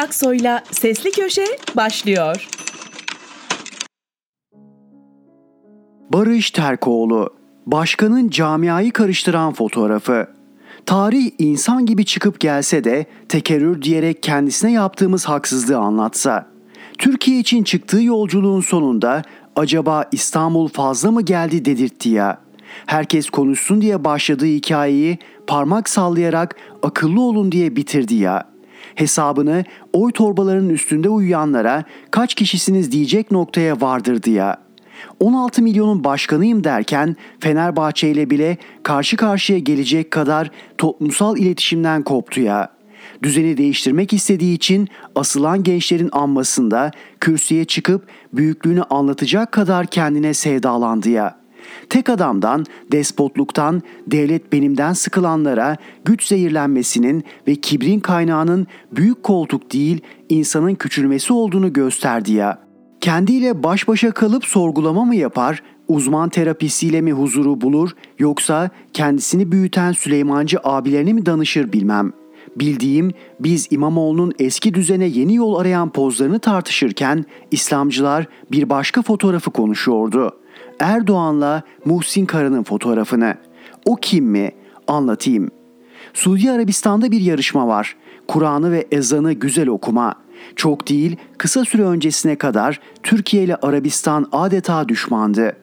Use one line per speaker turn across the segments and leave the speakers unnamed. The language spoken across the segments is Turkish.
Aksoy'la Sesli Köşe başlıyor.
Barış Terkoğlu, başkanın camiayı karıştıran fotoğrafı. Tarih insan gibi çıkıp gelse de tekerrür diyerek kendisine yaptığımız haksızlığı anlatsa. Türkiye için çıktığı yolculuğun sonunda acaba İstanbul fazla mı geldi dedirtti ya. Herkes konuşsun diye başladığı hikayeyi parmak sallayarak akıllı olun diye bitirdi ya. Hesabını oy torbalarının üstünde uyuyanlara kaç kişisiniz diyecek noktaya vardırdı ya. 16 milyonun başkanıyım derken Fenerbahçe ile bile karşı karşıya gelecek kadar toplumsal iletişimden koptu ya. Düzeni değiştirmek istediği için asılan gençlerin anmasında kürsüye çıkıp büyüklüğünü anlatacak kadar kendine sevdalandı ya. Tek adamdan, despotluktan, devlet benimden sıkılanlara güç zehirlenmesinin ve kibrin kaynağının büyük koltuk değil insanın küçülmesi olduğunu gösterdi ya. Kendiyle baş başa kalıp sorgulama mı yapar, uzman terapisiyle mi huzuru bulur yoksa kendisini büyüten Süleymancı abilerine mi danışır bilmem. Bildiğim biz İmamoğlu'nun eski düzene yeni yol arayan pozlarını tartışırken İslamcılar bir başka fotoğrafı konuşuyordu. Erdoğan'la Muhsin Kara'nın fotoğrafını. O kim mi? Anlatayım. Suudi Arabistan'da bir yarışma var. Kur'an'ı ve ezanı güzel okuma. Çok değil, kısa süre öncesine kadar Türkiye ile Arabistan adeta düşmandı.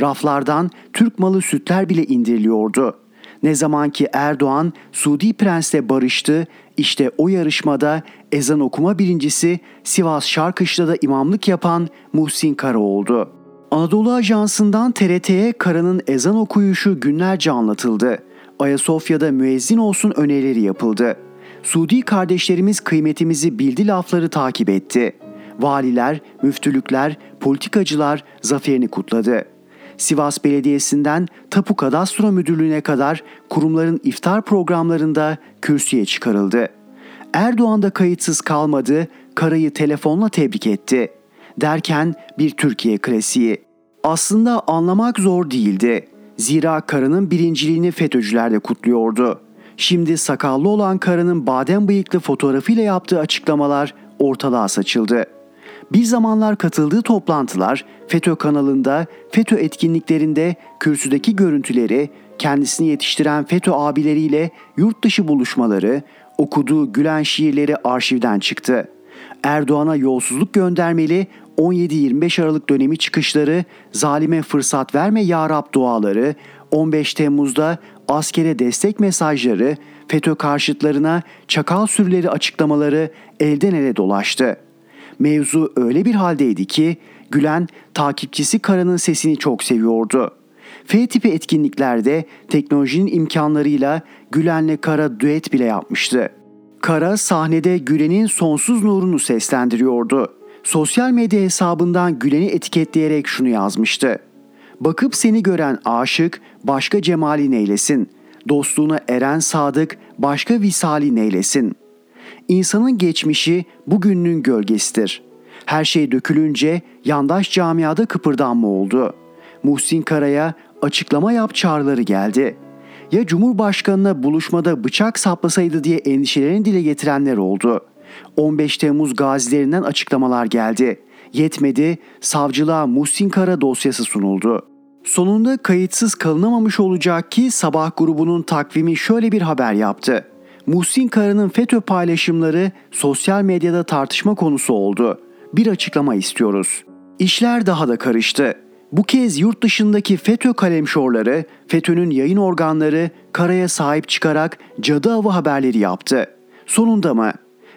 Raflardan Türk malı sütler bile indiriliyordu. Ne zaman ki Erdoğan Suudi Prens'le barıştı, işte o yarışmada ezan okuma birincisi Sivas Şarkışla'da imamlık yapan Muhsin Kara oldu. Anadolu Ajansı'ndan TRT'ye Kara'nın ezan okuyuşu günlerce anlatıldı. Ayasofya'da müezzin olsun önerileri yapıldı. Suudi kardeşlerimiz kıymetimizi bildi lafları takip etti. Valiler, müftülükler, politikacılar zaferini kutladı. Sivas Belediyesi'nden Tapu Kadastro Müdürlüğü'ne kadar kurumların iftar programlarında kürsüye çıkarıldı. Erdoğan da kayıtsız kalmadı, Kara'yı telefonla tebrik etti. Derken bir Türkiye klasiği. Aslında anlamak zor değildi. Zira Kara'nın birinciliğini FETÖ'cüler de kutluyordu. Şimdi sakallı olan Kara'nın badem bıyıklı fotoğrafıyla yaptığı açıklamalar ortalığa saçıldı. Bir zamanlar katıldığı toplantılar FETÖ kanalında, FETÖ etkinliklerinde kürsüdeki görüntüleri, kendisini yetiştiren FETÖ abileriyle yurt dışı buluşmaları, okuduğu Gülen şiirleri arşivden çıktı. Erdoğan'a yolsuzluk göndermeli 17-25 Aralık dönemi çıkışları, zalime fırsat verme ya Rab duaları, 15 Temmuz'da askere destek mesajları, FETÖ karşıtlarına çakal sürüleri açıklamaları elden ele dolaştı. Mevzu öyle bir haldeydi ki Gülen takipçisi Kara'nın sesini çok seviyordu. F tipi etkinliklerde teknolojinin imkanlarıyla Gülen'le Kara düet bile yapmıştı. Kara sahnede Gülen'in sonsuz nurunu seslendiriyordu. Sosyal medya hesabından Gülen'i etiketleyerek şunu yazmıştı. Bakıp seni gören aşık başka cemali neylesin. Dostluğuna eren sadık başka visali neylesin. İnsanın geçmişi bugünün gölgesidir. Her şey dökülünce yandaş camiada kıpırdanma oldu. Muhsin Kara'ya açıklama yap çağrıları geldi. Ya Cumhurbaşkanına buluşmada bıçak saplasaydı diye endişelerini dile getirenler oldu. 15 Temmuz gazilerinden açıklamalar geldi. Yetmedi, savcılığa Muhsin Kara dosyası sunuldu. Sonunda kayıtsız kalınamamış olacak ki Sabah grubunun takvimi şöyle bir haber yaptı. Muhsin Kara'nın FETÖ paylaşımları sosyal medyada tartışma konusu oldu. Bir açıklama istiyoruz. İşler daha da karıştı. Bu kez yurt dışındaki FETÖ kalemşorları, FETÖ'nün yayın organları Kara'ya sahip çıkarak cadı avı haberleri yaptı. Sonunda mı?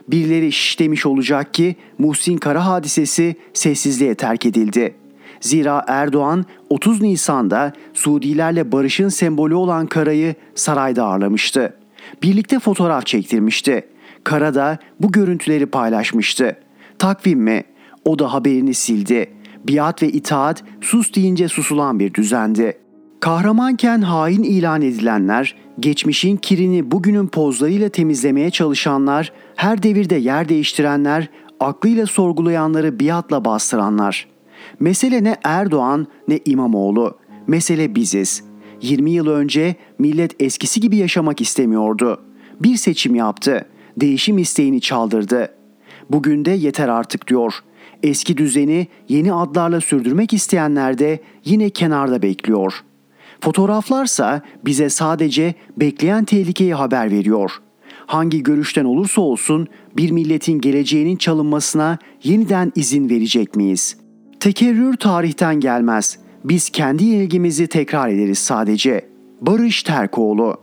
Birileri şiş demiş olacak ki Muhsin Kara hadisesi sessizliğe terk edildi. Zira Erdoğan 30 Nisan'da Suudilerle barışın sembolü olan Kara'yı sarayda ağırlamıştı. Birlikte fotoğraf çektirmişti. Kara da bu görüntüleri paylaşmıştı. Takvim mi? O da haberini sildi. Biat ve itaat sus deyince susulan bir düzendi. Kahramanken hain ilan edilenler, geçmişin kirini bugünün pozlarıyla temizlemeye çalışanlar, her devirde yer değiştirenler, aklıyla sorgulayanları biatla bastıranlar. Mesele ne Erdoğan ne İmamoğlu. Mesele biziz. 20 yıl önce millet eskisi gibi yaşamak istemiyordu. Bir seçim yaptı. Değişim isteğini çaldırdı. Bugün de yeter artık diyor. Eski düzeni yeni adlarla sürdürmek isteyenler de yine kenarda bekliyor. Fotoğraflarsa bize sadece bekleyen tehlikeyi haber veriyor. Hangi görüşten olursa olsun bir milletin geleceğinin çalınmasına yeniden izin verecek miyiz? Tekerrür tarihten gelmez. Biz kendi ilgimizi tekrar ederiz sadece. Barış Terkoğlu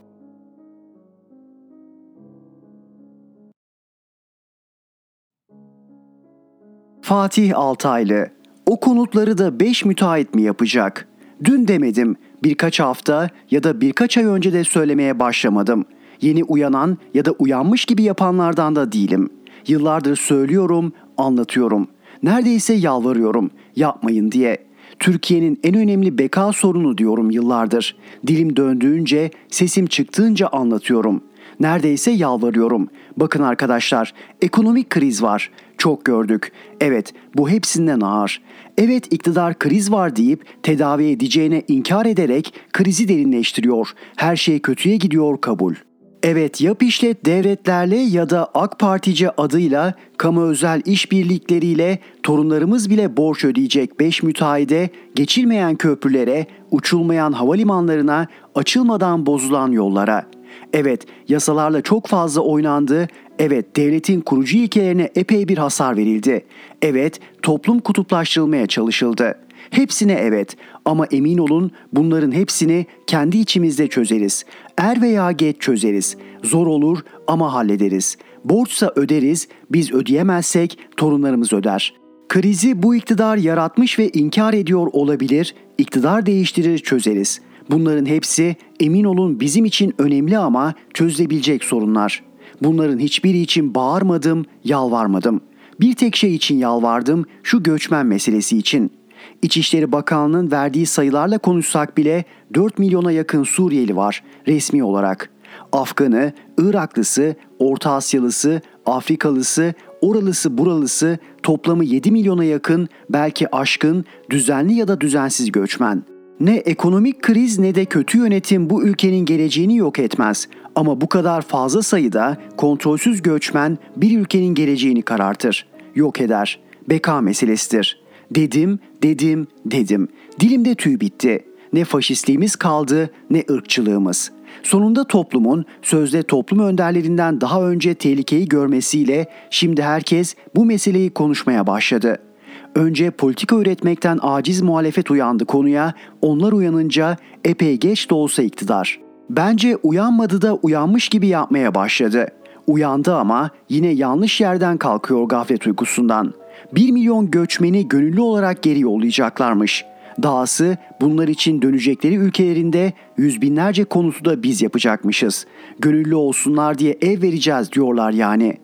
Fatih Altaylı O konutları da 5 müteahhit mi yapacak? Dün demedim, birkaç hafta ya da birkaç ay önce de söylemeye başlamadım. Yeni uyanan ya da uyanmış gibi yapanlardan da değilim. Yıllardır söylüyorum, anlatıyorum. Neredeyse yalvarıyorum, yapmayın diye. Türkiye'nin en önemli beka sorunu diyorum yıllardır. Dilim döndüğünce, sesim çıktığınca anlatıyorum. Neredeyse yalvarıyorum. Bakın arkadaşlar, ekonomik kriz var. Çok gördük. Evet, bu hepsinden ağır. Evet iktidar kriz var deyip tedavi edeceğine inkar ederek krizi derinleştiriyor. Her şey kötüye gidiyor kabul. Evet yap işlet devletlerle ya da AK Partici adıyla kamu özel işbirlikleriyle torunlarımız bile borç ödeyecek 5 müteahhide, geçilmeyen köprülere, uçulmayan havalimanlarına, açılmadan bozulan yollara. Evet yasalarla çok fazla oynandı. Evet devletin kurucu ilkelerine epey bir hasar verildi. Evet toplum kutuplaştırılmaya çalışıldı. Hepsine evet ama emin olun bunların hepsini kendi içimizde çözeriz. Er veya geç çözeriz. Zor olur ama hallederiz. Borçsa öderiz, biz ödeyemezsek torunlarımız öder. Krizi bu iktidar yaratmış ve inkar ediyor olabilir, iktidar değiştirir çözeriz. Bunların hepsi emin olun bizim için önemli ama çözülebilecek sorunlar. Bunların hiçbiri için bağırmadım, yalvarmadım. Bir tek şey için yalvardım, şu göçmen meselesi için.'' İçişleri Bakanlığı'nın verdiği sayılarla konuşsak bile 4 milyona yakın Suriyeli var resmi olarak. Afganı, Iraklısı, Orta Asyalısı, Afrikalısı, oralısı buralısı toplamı 7 milyona yakın belki aşkın düzenli ya da düzensiz göçmen. Ne ekonomik kriz ne de kötü yönetim bu ülkenin geleceğini yok etmez. Ama bu kadar fazla sayıda kontrolsüz göçmen bir ülkenin geleceğini karartır, yok eder. Beka meselesidir. Dedim, dedim, dedim. Dilimde tüy bitti. Ne faşistliğimiz kaldı ne ırkçılığımız. Sonunda toplumun sözde toplum önderlerinden daha önce tehlikeyi görmesiyle şimdi herkes bu meseleyi konuşmaya başladı. Önce politika üretmekten aciz muhalefet uyandı konuya, onlar uyanınca epey geç de olsa iktidar. Bence uyanmadı da uyanmış gibi yapmaya başladı. Uyandı ama yine yanlış yerden kalkıyor gaflet uykusundan. 1 milyon göçmeni gönüllü olarak geri yollayacaklarmış. Dahası bunlar için dönecekleri ülkelerinde yüz binlerce konutu da biz yapacakmışız. Gönüllü olsunlar diye ev vereceğiz diyorlar yani.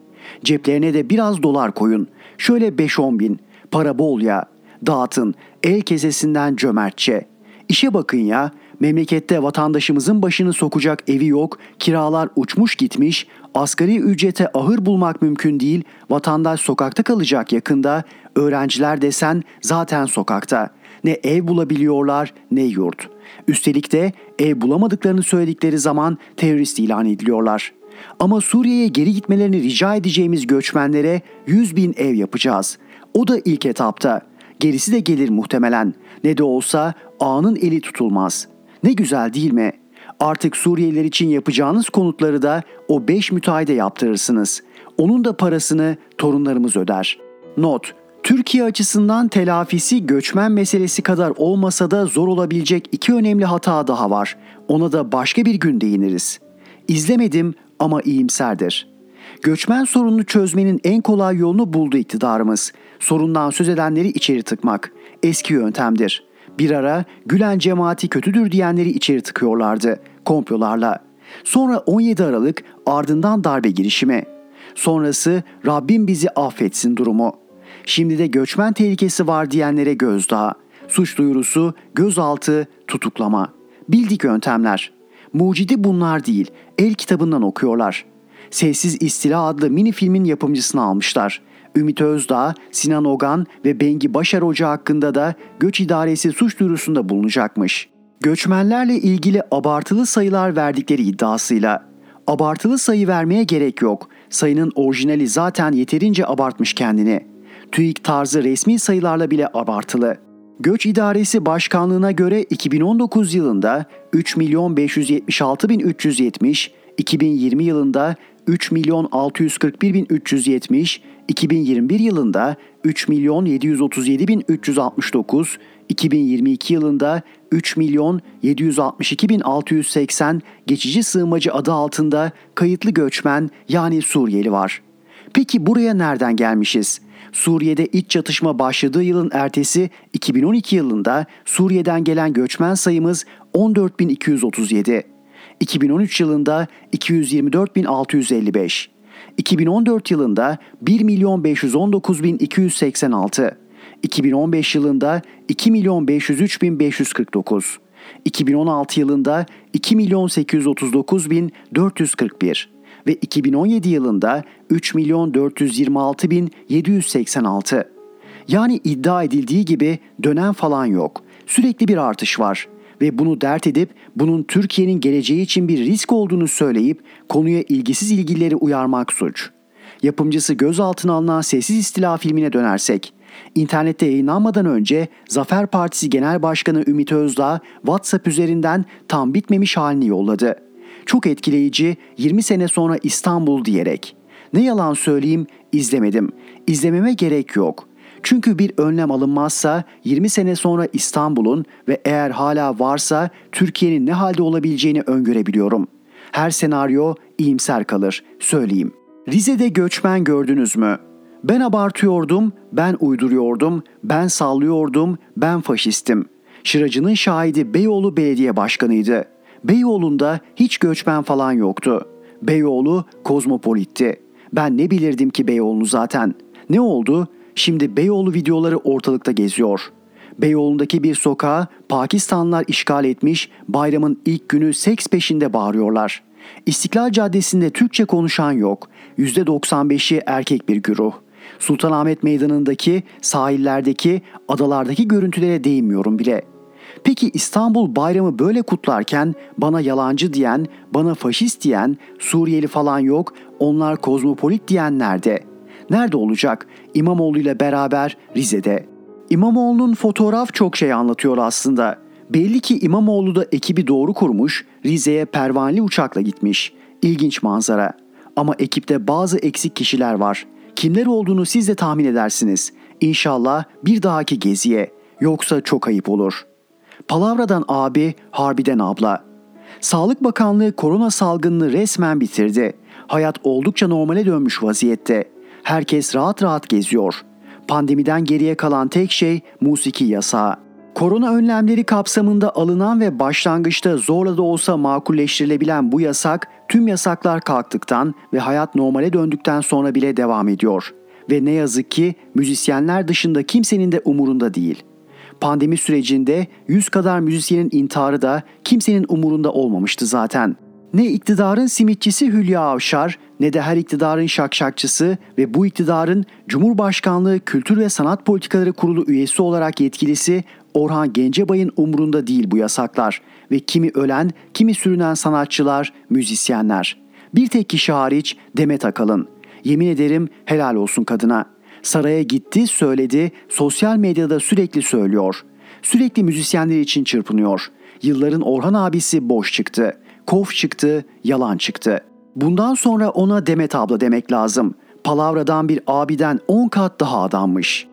Ceplerine de biraz dolar koyun. Şöyle 5-10 bin. Para bol ya. Dağıtın. El kesesinden cömertçe. İşe bakın ya. Memlekette vatandaşımızın başını sokacak evi yok, kiralar uçmuş gitmiş, asgari ücrete ahır bulmak mümkün değil, vatandaş sokakta kalacak yakında, öğrenciler desen zaten sokakta. Ne ev bulabiliyorlar ne yurt. Üstelik de ev bulamadıklarını söyledikleri zaman terörist ilan ediliyorlar. Ama Suriye'ye geri gitmelerini rica edeceğimiz göçmenlere 100 bin ev yapacağız. O da ilk etapta. Gerisi de gelir muhtemelen. Ne de olsa ağanın eli tutulmaz.'' Ne güzel değil mi? Artık Suriyeliler için yapacağınız konutları da o 5 müteahhide yaptırırsınız. Onun da parasını torunlarımız öder. Not Türkiye açısından telafisi göçmen meselesi kadar olmasa da zor olabilecek iki önemli hata daha var. Ona da başka bir gün değiniriz. İzlemedim ama iyimserdir. Göçmen sorununu çözmenin en kolay yolunu buldu iktidarımız. Sorundan söz edenleri içeri tıkmak. Eski yöntemdir. Bir ara Gülen cemaati kötüdür diyenleri içeri tıkıyorlardı komplolarla. Sonra 17 Aralık ardından darbe girişimi. Sonrası Rabbim bizi affetsin durumu. Şimdi de göçmen tehlikesi var diyenlere gözdağı. Suç duyurusu, gözaltı, tutuklama. Bildik yöntemler. Mucidi bunlar değil, el kitabından okuyorlar. Sessiz İstila adlı mini filmin yapımcısını almışlar. Ümit Özdağ, Sinan Ogan ve Bengi Başar Hoca hakkında da göç idaresi suç duyurusunda bulunacakmış. Göçmenlerle ilgili abartılı sayılar verdikleri iddiasıyla Abartılı sayı vermeye gerek yok. Sayının orijinali zaten yeterince abartmış kendini. TÜİK tarzı resmi sayılarla bile abartılı. Göç İdaresi Başkanlığı'na göre 2019 yılında 3 milyon 576 bin 370, 2020 yılında 3 milyon 641 bin 370, 2021 yılında 3 milyon 737 bin 369, 2022 yılında 3 milyon 762 bin 680 geçici sığınmacı adı altında kayıtlı göçmen yani Suriyeli var. Peki buraya nereden gelmişiz? Suriye'de iç çatışma başladığı yılın ertesi 2012 yılında Suriye'den gelen göçmen sayımız 14.237. 2013 yılında 224.655. 2014 yılında 1 milyon 519 bin 286, 2015 yılında 2 milyon 503 bin 549, 2016 yılında 2 milyon 839 bin 441 ve 2017 yılında 3 milyon 426 bin 786. Yani iddia edildiği gibi dönem falan yok. Sürekli bir artış var ve bunu dert edip bunun Türkiye'nin geleceği için bir risk olduğunu söyleyip konuya ilgisiz ilgilileri uyarmak suç. Yapımcısı gözaltına alınan Sessiz İstila filmine dönersek, İnternette yayınlanmadan önce Zafer Partisi Genel Başkanı Ümit Özdağ WhatsApp üzerinden tam bitmemiş halini yolladı. Çok etkileyici 20 sene sonra İstanbul diyerek. Ne yalan söyleyeyim izlemedim. İzlememe gerek yok. Çünkü bir önlem alınmazsa 20 sene sonra İstanbul'un ve eğer hala varsa Türkiye'nin ne halde olabileceğini öngörebiliyorum. Her senaryo iyimser kalır, söyleyeyim. Rize'de göçmen gördünüz mü? Ben abartıyordum, ben uyduruyordum, ben sallıyordum, ben faşistim. Şıracının şahidi Beyoğlu Belediye Başkanıydı. Beyoğlu'nda hiç göçmen falan yoktu. Beyoğlu kozmopolitti. Ben ne bilirdim ki Beyoğlu'nu zaten. Ne oldu? Şimdi Beyoğlu videoları ortalıkta geziyor. Beyoğlu'ndaki bir sokağı Pakistanlılar işgal etmiş, bayramın ilk günü seks peşinde bağırıyorlar. İstiklal Caddesi'nde Türkçe konuşan yok. %95'i erkek bir güruh. Sultanahmet Meydanı'ndaki, sahillerdeki, adalardaki görüntülere değinmiyorum bile. Peki İstanbul bayramı böyle kutlarken bana yalancı diyen, bana faşist diyen, Suriyeli falan yok, onlar kozmopolit diyen nerede? Nerede olacak? İmamoğlu ile beraber Rize'de. İmamoğlu'nun fotoğraf çok şey anlatıyor aslında. Belli ki İmamoğlu da ekibi doğru kurmuş, Rize'ye pervaneli uçakla gitmiş. İlginç manzara. Ama ekipte bazı eksik kişiler var. Kimler olduğunu siz de tahmin edersiniz. İnşallah bir dahaki geziye. Yoksa çok ayıp olur. Palavradan abi, harbiden abla. Sağlık Bakanlığı korona salgınını resmen bitirdi. Hayat oldukça normale dönmüş vaziyette. Herkes rahat rahat geziyor. Pandemiden geriye kalan tek şey musiki yasağı. Korona önlemleri kapsamında alınan ve başlangıçta zorla da olsa makulleştirilebilen bu yasak tüm yasaklar kalktıktan ve hayat normale döndükten sonra bile devam ediyor. Ve ne yazık ki müzisyenler dışında kimsenin de umurunda değil. Pandemi sürecinde 100 kadar müzisyenin intiharı da kimsenin umurunda olmamıştı zaten. Ne iktidarın simitçisi Hülya Avşar ne de her iktidarın şakşakçısı ve bu iktidarın Cumhurbaşkanlığı Kültür ve Sanat Politikaları Kurulu üyesi olarak yetkilisi Orhan Gencebay'ın umrunda değil bu yasaklar ve kimi ölen, kimi sürünen sanatçılar, müzisyenler. Bir tek kişi hariç Demet Akalın. Yemin ederim helal olsun kadına. Saraya gitti, söyledi, sosyal medyada sürekli söylüyor. Sürekli müzisyenler için çırpınıyor. Yılların Orhan abisi boş çıktı. Kof çıktı, yalan çıktı. Bundan sonra ona Demet abla demek lazım. Palavradan bir abiden 10 kat daha adammış.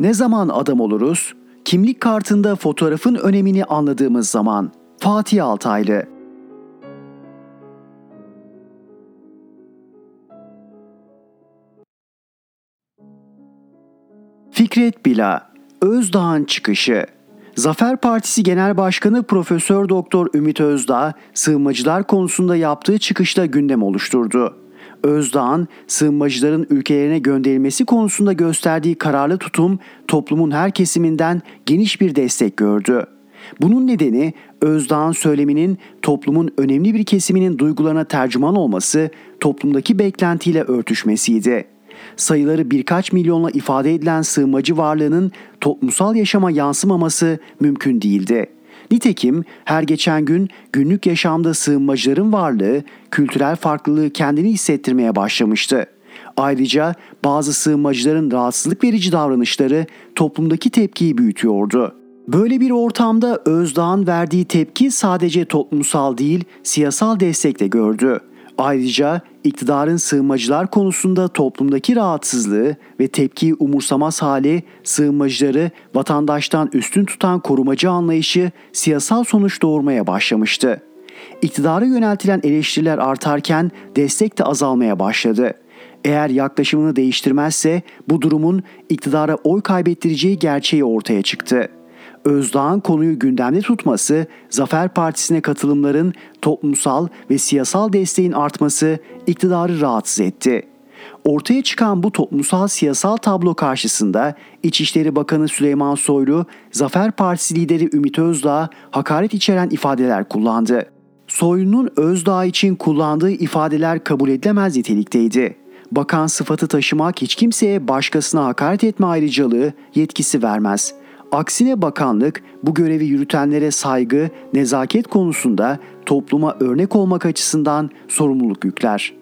Ne zaman adam oluruz? Kimlik kartında fotoğrafın önemini anladığımız zaman. Fatih Altaylı Fikret Bila Özdağ'ın çıkışı Zafer Partisi Genel Başkanı Profesör Doktor Ümit Özdağ sığınmacılar konusunda yaptığı çıkışta gündem oluşturdu. Özdağ'ın sığınmacıların ülkelerine gönderilmesi konusunda gösterdiği kararlı tutum toplumun her kesiminden geniş bir destek gördü. Bunun nedeni Özdağ'ın söyleminin toplumun önemli bir kesiminin duygularına tercüman olması, toplumdaki beklentiyle örtüşmesiydi. Sayıları birkaç milyonla ifade edilen sığınmacı varlığının toplumsal yaşama yansımaması mümkün değildi. Nitekim her geçen gün günlük yaşamda sığınmacıların varlığı kültürel farklılığı kendini hissettirmeye başlamıştı. Ayrıca bazı sığınmacıların rahatsızlık verici davranışları toplumdaki tepkiyi büyütüyordu. Böyle bir ortamda Özdağ'ın verdiği tepki sadece toplumsal değil, siyasal destek de gördü. Ayrıca iktidarın sığınmacılar konusunda toplumdaki rahatsızlığı ve tepkiyi umursamaz hali sığınmacıları vatandaştan üstün tutan korumacı anlayışı siyasal sonuç doğurmaya başlamıştı. İktidara yöneltilen eleştiriler artarken destek de azalmaya başladı. Eğer yaklaşımını değiştirmezse bu durumun iktidara oy kaybettireceği gerçeği ortaya çıktı. Özdağ'ın konuyu gündemde tutması, Zafer Partisi'ne katılımların toplumsal ve siyasal desteğin artması iktidarı rahatsız etti. Ortaya çıkan bu toplumsal siyasal tablo karşısında İçişleri Bakanı Süleyman Soylu, Zafer Partisi lideri Ümit Özdağ hakaret içeren ifadeler kullandı. Soylu'nun Özdağ için kullandığı ifadeler kabul edilemez nitelikteydi. Bakan sıfatı taşımak hiç kimseye başkasına hakaret etme ayrıcalığı yetkisi vermez. Aksine bakanlık bu görevi yürütenlere saygı, nezaket konusunda topluma örnek olmak açısından sorumluluk yükler.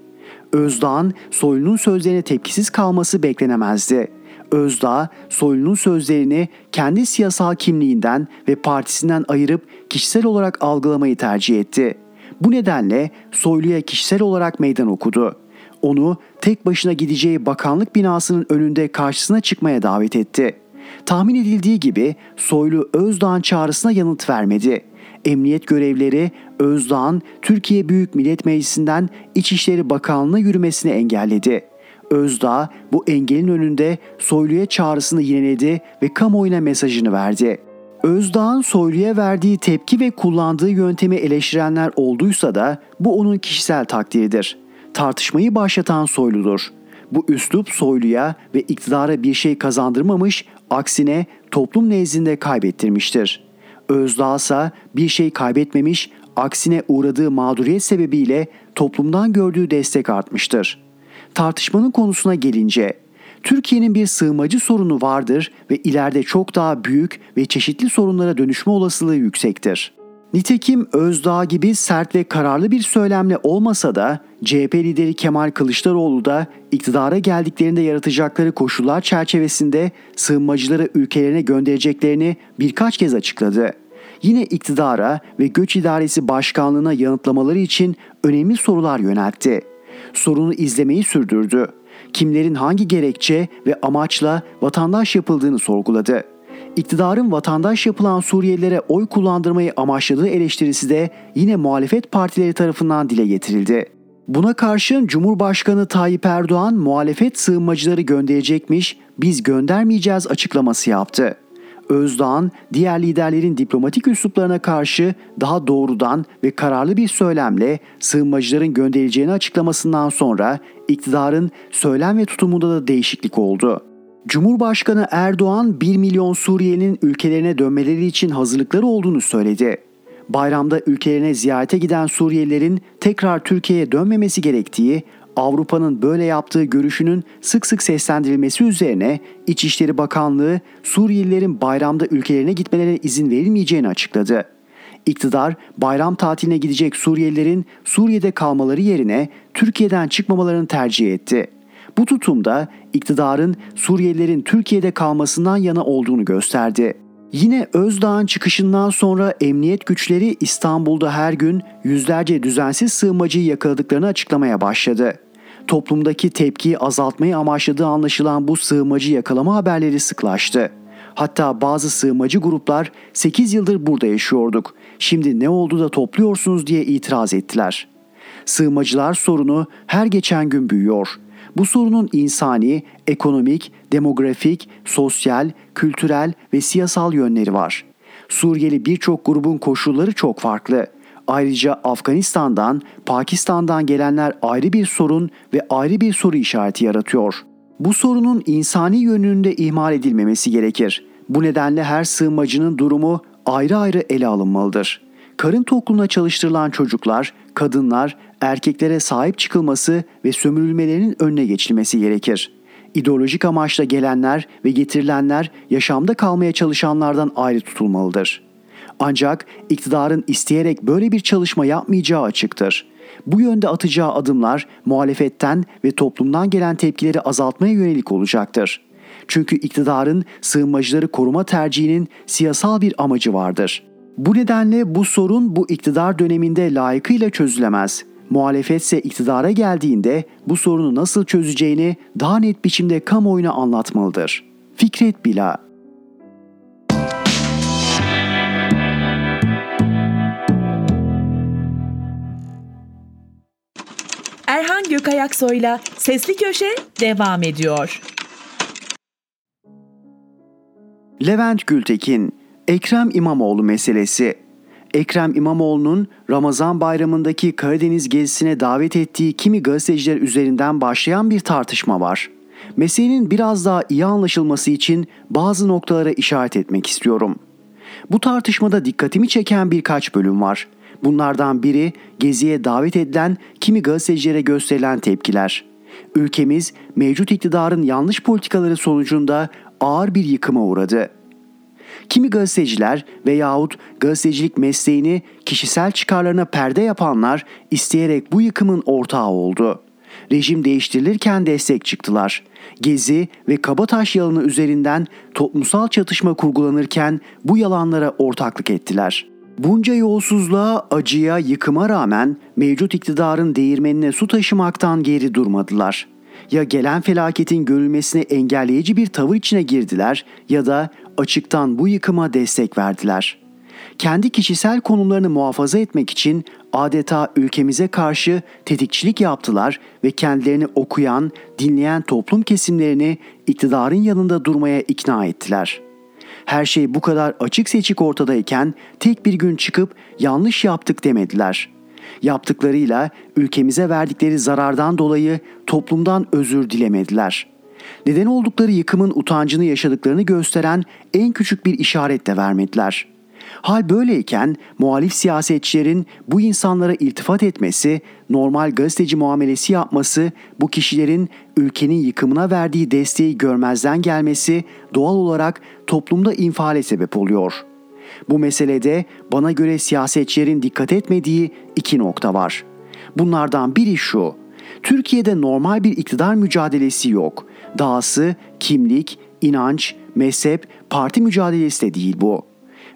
Özdağ'ın Soylu'nun sözlerine tepkisiz kalması beklenemezdi. Özdağ, Soylu'nun sözlerini kendi siyasal kimliğinden ve partisinden ayırıp kişisel olarak algılamayı tercih etti. Bu nedenle Soylu'ya kişisel olarak meydan okudu. Onu tek başına gideceği bakanlık binasının önünde karşısına çıkmaya davet etti.'' Tahmin edildiği gibi Soylu Özdağ'ın çağrısına yanıt vermedi. Emniyet görevleri Özdağ'ın Türkiye Büyük Millet Meclisi'nden İçişleri Bakanlığı'na yürümesini engelledi. Özdağ bu engelin önünde Soylu'ya çağrısını yineledi ve kamuoyuna mesajını verdi. Özdağ'ın Soylu'ya verdiği tepki ve kullandığı yöntemi eleştirenler olduysa da bu onun kişisel takdiridir. Tartışmayı başlatan Soylu'dur. Bu üslup Soylu'ya ve iktidara bir şey kazandırmamış, aksine toplum nezdinde kaybettirmiştir. Özdağ ise bir şey kaybetmemiş, aksine uğradığı mağduriyet sebebiyle toplumdan gördüğü destek artmıştır. Tartışmanın konusuna gelince, Türkiye'nin bir sığınmacı sorunu vardır ve ileride çok daha büyük ve çeşitli sorunlara dönüşme olasılığı yüksektir. Nitekim Özdağ gibi sert ve kararlı bir söylemle olmasa da CHP lideri Kemal Kılıçdaroğlu da iktidara geldiklerinde yaratacakları koşullar çerçevesinde sığınmacıları ülkelerine göndereceklerini birkaç kez açıkladı. Yine iktidara ve Göç İdaresi Başkanlığı'na yanıtlamaları için önemli sorular yöneltti. Sorunu izlemeyi sürdürdü. Kimlerin hangi gerekçe ve amaçla vatandaş yapıldığını sorguladı iktidarın vatandaş yapılan Suriyelilere oy kullandırmayı amaçladığı eleştirisi de yine muhalefet partileri tarafından dile getirildi. Buna karşın Cumhurbaşkanı Tayyip Erdoğan muhalefet sığınmacıları gönderecekmiş, biz göndermeyeceğiz açıklaması yaptı. Özdağ'ın diğer liderlerin diplomatik üsluplarına karşı daha doğrudan ve kararlı bir söylemle sığınmacıların gönderileceğini açıklamasından sonra iktidarın söylem ve tutumunda da değişiklik oldu. Cumhurbaşkanı Erdoğan 1 milyon Suriyelinin ülkelerine dönmeleri için hazırlıkları olduğunu söyledi. Bayramda ülkelerine ziyarete giden Suriyelilerin tekrar Türkiye'ye dönmemesi gerektiği, Avrupa'nın böyle yaptığı görüşünün sık sık seslendirilmesi üzerine İçişleri Bakanlığı Suriyelilerin bayramda ülkelerine gitmelerine izin verilmeyeceğini açıkladı. İktidar bayram tatiline gidecek Suriyelilerin Suriye'de kalmaları yerine Türkiye'den çıkmamalarını tercih etti. Bu tutumda iktidarın Suriyelilerin Türkiye'de kalmasından yana olduğunu gösterdi. Yine Özdağ'ın çıkışından sonra emniyet güçleri İstanbul'da her gün yüzlerce düzensiz sığınmacıyı yakaladıklarını açıklamaya başladı. Toplumdaki tepkiyi azaltmayı amaçladığı anlaşılan bu sığınmacı yakalama haberleri sıklaştı. Hatta bazı sığınmacı gruplar 8 yıldır burada yaşıyorduk. Şimdi ne oldu da topluyorsunuz diye itiraz ettiler. Sığınmacılar sorunu her geçen gün büyüyor. Bu sorunun insani, ekonomik, demografik, sosyal, kültürel ve siyasal yönleri var. Suriyeli birçok grubun koşulları çok farklı. Ayrıca Afganistan'dan, Pakistan'dan gelenler ayrı bir sorun ve ayrı bir soru işareti yaratıyor. Bu sorunun insani yönünde ihmal edilmemesi gerekir. Bu nedenle her sığınmacının durumu ayrı ayrı ele alınmalıdır. Karın tokluğuna çalıştırılan çocuklar, kadınlar, erkeklere sahip çıkılması ve sömürülmelerinin önüne geçilmesi gerekir. İdeolojik amaçla gelenler ve getirilenler yaşamda kalmaya çalışanlardan ayrı tutulmalıdır. Ancak iktidarın isteyerek böyle bir çalışma yapmayacağı açıktır. Bu yönde atacağı adımlar muhalefetten ve toplumdan gelen tepkileri azaltmaya yönelik olacaktır. Çünkü iktidarın sığınmacıları koruma tercihinin siyasal bir amacı vardır. Bu nedenle bu sorun bu iktidar döneminde layıkıyla çözülemez. Muhalefet ise iktidara geldiğinde bu sorunu nasıl çözeceğini daha net biçimde kamuoyuna anlatmalıdır. Fikret Bila
Erhan Gökayaksoy'la Sesli Köşe devam ediyor.
Levent Gültekin, Ekrem İmamoğlu meselesi. Ekrem İmamoğlu'nun Ramazan bayramındaki Karadeniz gezisine davet ettiği kimi gazeteciler üzerinden başlayan bir tartışma var. Meselenin biraz daha iyi anlaşılması için bazı noktalara işaret etmek istiyorum. Bu tartışmada dikkatimi çeken birkaç bölüm var. Bunlardan biri geziye davet edilen kimi gazetecilere gösterilen tepkiler. Ülkemiz mevcut iktidarın yanlış politikaları sonucunda ağır bir yıkıma uğradı. Kimi gazeteciler veyahut gazetecilik mesleğini kişisel çıkarlarına perde yapanlar isteyerek bu yıkımın ortağı oldu. Rejim değiştirilirken destek çıktılar. Gezi ve Kabataş yalanı üzerinden toplumsal çatışma kurgulanırken bu yalanlara ortaklık ettiler.'' Bunca yolsuzluğa, acıya, yıkıma rağmen mevcut iktidarın değirmenine su taşımaktan geri durmadılar. Ya gelen felaketin görülmesini engelleyici bir tavır içine girdiler ya da açıktan bu yıkıma destek verdiler. Kendi kişisel konumlarını muhafaza etmek için adeta ülkemize karşı tetikçilik yaptılar ve kendilerini okuyan, dinleyen toplum kesimlerini iktidarın yanında durmaya ikna ettiler.'' Her şey bu kadar açık seçik ortadayken tek bir gün çıkıp yanlış yaptık demediler. Yaptıklarıyla ülkemize verdikleri zarardan dolayı toplumdan özür dilemediler. Neden oldukları yıkımın utancını yaşadıklarını gösteren en küçük bir işaret de vermediler.'' Hal böyleyken muhalif siyasetçilerin bu insanlara iltifat etmesi, normal gazeteci muamelesi yapması, bu kişilerin ülkenin yıkımına verdiği desteği görmezden gelmesi doğal olarak toplumda infiale sebep oluyor. Bu meselede bana göre siyasetçilerin dikkat etmediği iki nokta var. Bunlardan biri şu. Türkiye'de normal bir iktidar mücadelesi yok. Dahası kimlik, inanç, mezhep, parti mücadelesi de değil bu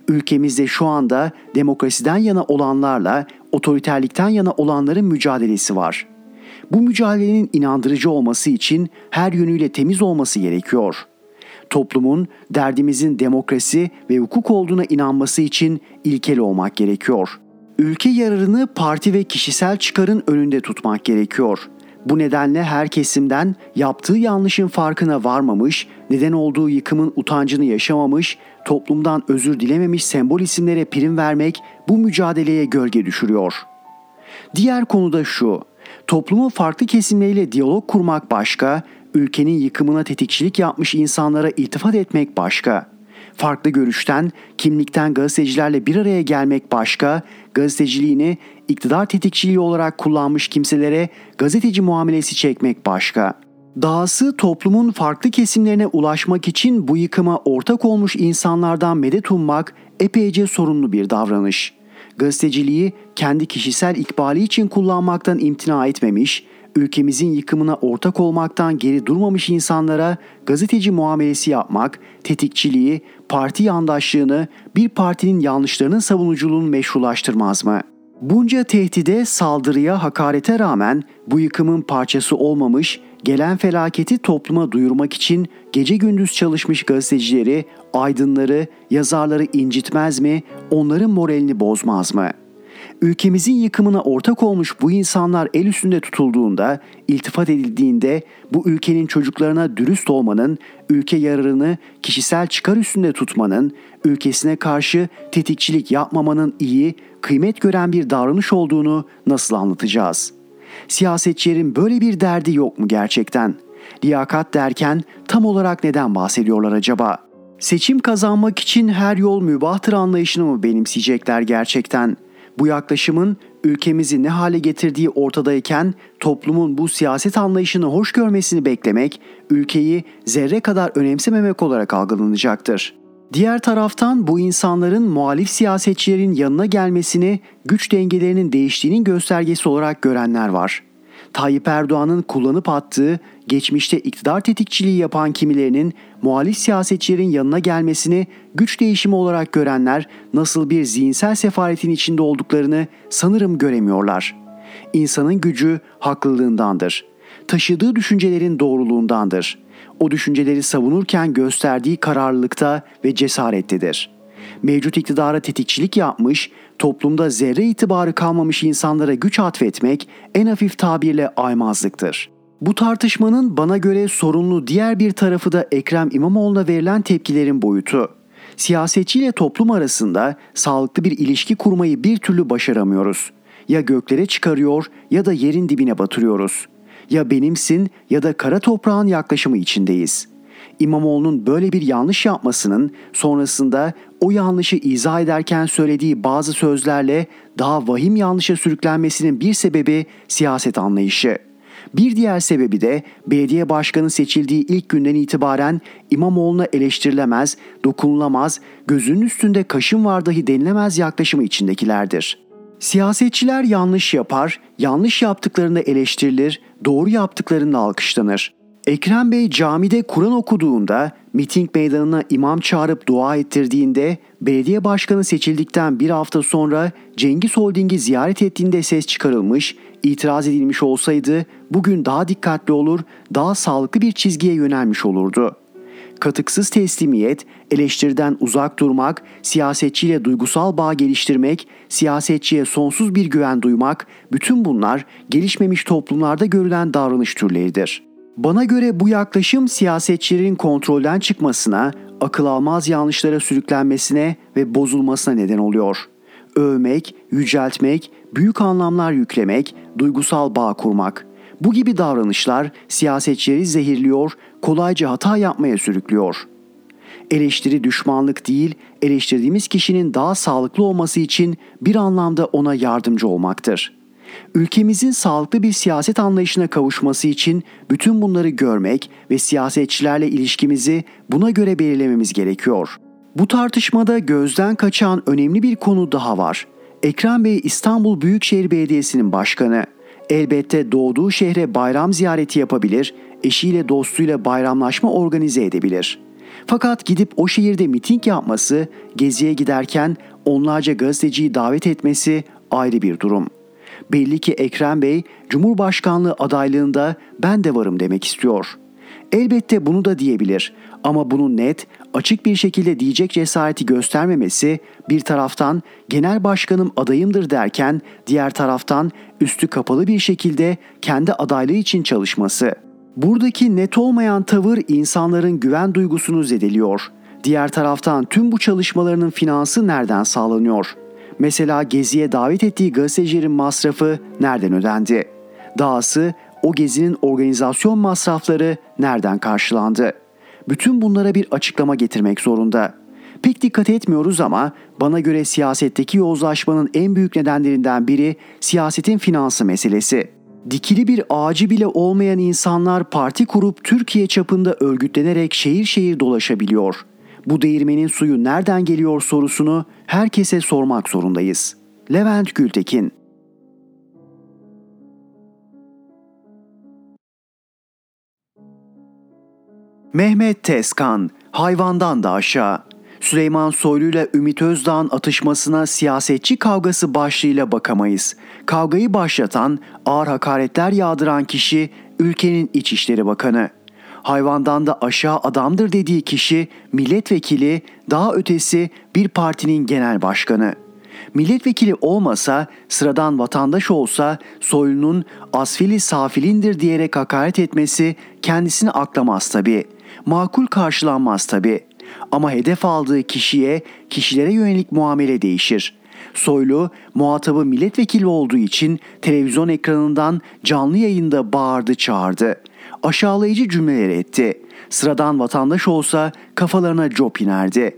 ülkemizde şu anda demokrasiden yana olanlarla otoriterlikten yana olanların mücadelesi var. Bu mücadelenin inandırıcı olması için her yönüyle temiz olması gerekiyor. Toplumun derdimizin demokrasi ve hukuk olduğuna inanması için ilkeli olmak gerekiyor. Ülke yararını parti ve kişisel çıkarın önünde tutmak gerekiyor.'' Bu nedenle her kesimden yaptığı yanlışın farkına varmamış, neden olduğu yıkımın utancını yaşamamış, toplumdan özür dilememiş sembol isimlere prim vermek bu mücadeleye gölge düşürüyor. Diğer konu da şu. Toplumun farklı kesimleriyle diyalog kurmak başka, ülkenin yıkımına tetikçilik yapmış insanlara iltifat etmek başka. Farklı görüşten, kimlikten gazetecilerle bir araya gelmek başka, gazeteciliğini iktidar tetikçiliği olarak kullanmış kimselere gazeteci muamelesi çekmek başka. Dahası toplumun farklı kesimlerine ulaşmak için bu yıkıma ortak olmuş insanlardan medet ummak epeyce sorunlu bir davranış. Gazeteciliği kendi kişisel ikbali için kullanmaktan imtina etmemiş, ülkemizin yıkımına ortak olmaktan geri durmamış insanlara gazeteci muamelesi yapmak, tetikçiliği, parti yandaşlığını, bir partinin yanlışlarının savunuculuğunu meşrulaştırmaz mı? Bunca tehdide, saldırıya, hakarete rağmen bu yıkımın parçası olmamış, gelen felaketi topluma duyurmak için gece gündüz çalışmış gazetecileri, aydınları, yazarları incitmez mi, onların moralini bozmaz mı?'' Ülkemizin yıkımına ortak olmuş bu insanlar el üstünde tutulduğunda, iltifat edildiğinde bu ülkenin çocuklarına dürüst olmanın, ülke yararını kişisel çıkar üstünde tutmanın, ülkesine karşı tetikçilik yapmamanın iyi, kıymet gören bir davranış olduğunu nasıl anlatacağız? Siyasetçilerin böyle bir derdi yok mu gerçekten? Liyakat derken tam olarak neden bahsediyorlar acaba? Seçim kazanmak için her yol mübahtır anlayışını mı benimseyecekler gerçekten?'' Bu yaklaşımın ülkemizi ne hale getirdiği ortadayken toplumun bu siyaset anlayışını hoş görmesini beklemek, ülkeyi zerre kadar önemsememek olarak algılanacaktır. Diğer taraftan bu insanların muhalif siyasetçilerin yanına gelmesini güç dengelerinin değiştiğinin göstergesi olarak görenler var. Tayyip Erdoğan'ın kullanıp attığı geçmişte iktidar tetikçiliği yapan kimilerinin muhalif siyasetçilerin yanına gelmesini güç değişimi olarak görenler nasıl bir zihinsel sefaretin içinde olduklarını sanırım göremiyorlar. İnsanın gücü haklılığındandır. Taşıdığı düşüncelerin doğruluğundandır. O düşünceleri savunurken gösterdiği kararlılıkta ve cesarettedir. Mevcut iktidara tetikçilik yapmış, toplumda zerre itibarı kalmamış insanlara güç atfetmek en hafif tabirle aymazlıktır. Bu tartışmanın bana göre sorunlu diğer bir tarafı da Ekrem İmamoğlu'na verilen tepkilerin boyutu. Siyasetçiyle toplum arasında sağlıklı bir ilişki kurmayı bir türlü başaramıyoruz. Ya göklere çıkarıyor ya da yerin dibine batırıyoruz. Ya benimsin ya da kara toprağın yaklaşımı içindeyiz. İmamoğlu'nun böyle bir yanlış yapmasının sonrasında o yanlışı izah ederken söylediği bazı sözlerle daha vahim yanlışa sürüklenmesinin bir sebebi siyaset anlayışı. Bir diğer sebebi de belediye başkanı seçildiği ilk günden itibaren İmamoğlu'na eleştirilemez, dokunulamaz, gözünün üstünde kaşın var dahi denilemez yaklaşımı içindekilerdir. Siyasetçiler yanlış yapar, yanlış yaptıklarında eleştirilir, doğru yaptıklarında alkışlanır. Ekrem Bey camide Kur'an okuduğunda, miting meydanına imam çağırıp dua ettirdiğinde, belediye başkanı seçildikten bir hafta sonra Cengiz Holding'i ziyaret ettiğinde ses çıkarılmış, itiraz edilmiş olsaydı bugün daha dikkatli olur, daha sağlıklı bir çizgiye yönelmiş olurdu. Katıksız teslimiyet, eleştiriden uzak durmak, siyasetçiyle duygusal bağ geliştirmek, siyasetçiye sonsuz bir güven duymak, bütün bunlar gelişmemiş toplumlarda görülen davranış türleridir.'' Bana göre bu yaklaşım siyasetçilerin kontrolden çıkmasına, akıl almaz yanlışlara sürüklenmesine ve bozulmasına neden oluyor. Övmek, yüceltmek, büyük anlamlar yüklemek, duygusal bağ kurmak. Bu gibi davranışlar siyasetçileri zehirliyor, kolayca hata yapmaya sürüklüyor. Eleştiri düşmanlık değil, eleştirdiğimiz kişinin daha sağlıklı olması için bir anlamda ona yardımcı olmaktır.'' Ülkemizin sağlıklı bir siyaset anlayışına kavuşması için bütün bunları görmek ve siyasetçilerle ilişkimizi buna göre belirlememiz gerekiyor. Bu tartışmada gözden kaçan önemli bir konu daha var. Ekrem Bey İstanbul Büyükşehir Belediyesi'nin başkanı. Elbette doğduğu şehre bayram ziyareti yapabilir, eşiyle dostuyla bayramlaşma organize edebilir. Fakat gidip o şehirde miting yapması, geziye giderken onlarca gazeteciyi davet etmesi ayrı bir durum.'' Belli ki Ekrem Bey Cumhurbaşkanlığı adaylığında ben de varım demek istiyor. Elbette bunu da diyebilir ama bunu net, açık bir şekilde diyecek cesareti göstermemesi bir taraftan genel başkanım adayımdır derken diğer taraftan üstü kapalı bir şekilde kendi adaylığı için çalışması. Buradaki net olmayan tavır insanların güven duygusunu zedeliyor. Diğer taraftan tüm bu çalışmalarının finansı nereden sağlanıyor? Mesela geziye davet ettiği gazetecilerin masrafı nereden ödendi? Dahası o gezinin organizasyon masrafları nereden karşılandı? Bütün bunlara bir açıklama getirmek zorunda. Pek dikkat etmiyoruz ama bana göre siyasetteki yozlaşmanın en büyük nedenlerinden biri siyasetin finansı meselesi. Dikili bir ağacı bile olmayan insanlar parti kurup Türkiye çapında örgütlenerek şehir şehir dolaşabiliyor bu değirmenin suyu nereden geliyor sorusunu herkese sormak zorundayız. Levent Gültekin Mehmet Tezkan, hayvandan da aşağı. Süleyman Soylu ile Ümit Özdağ'ın atışmasına siyasetçi kavgası başlığıyla bakamayız. Kavgayı başlatan, ağır hakaretler yağdıran kişi ülkenin İçişleri Bakanı hayvandan da aşağı adamdır dediği kişi milletvekili, daha ötesi bir partinin genel başkanı. Milletvekili olmasa, sıradan vatandaş olsa soylunun asfili safilindir diyerek hakaret etmesi kendisini aklamaz tabi. Makul karşılanmaz tabi. Ama hedef aldığı kişiye, kişilere yönelik muamele değişir. Soylu muhatabı milletvekili olduğu için televizyon ekranından canlı yayında bağırdı çağırdı aşağılayıcı cümleler etti. Sıradan vatandaş olsa kafalarına cop inerdi.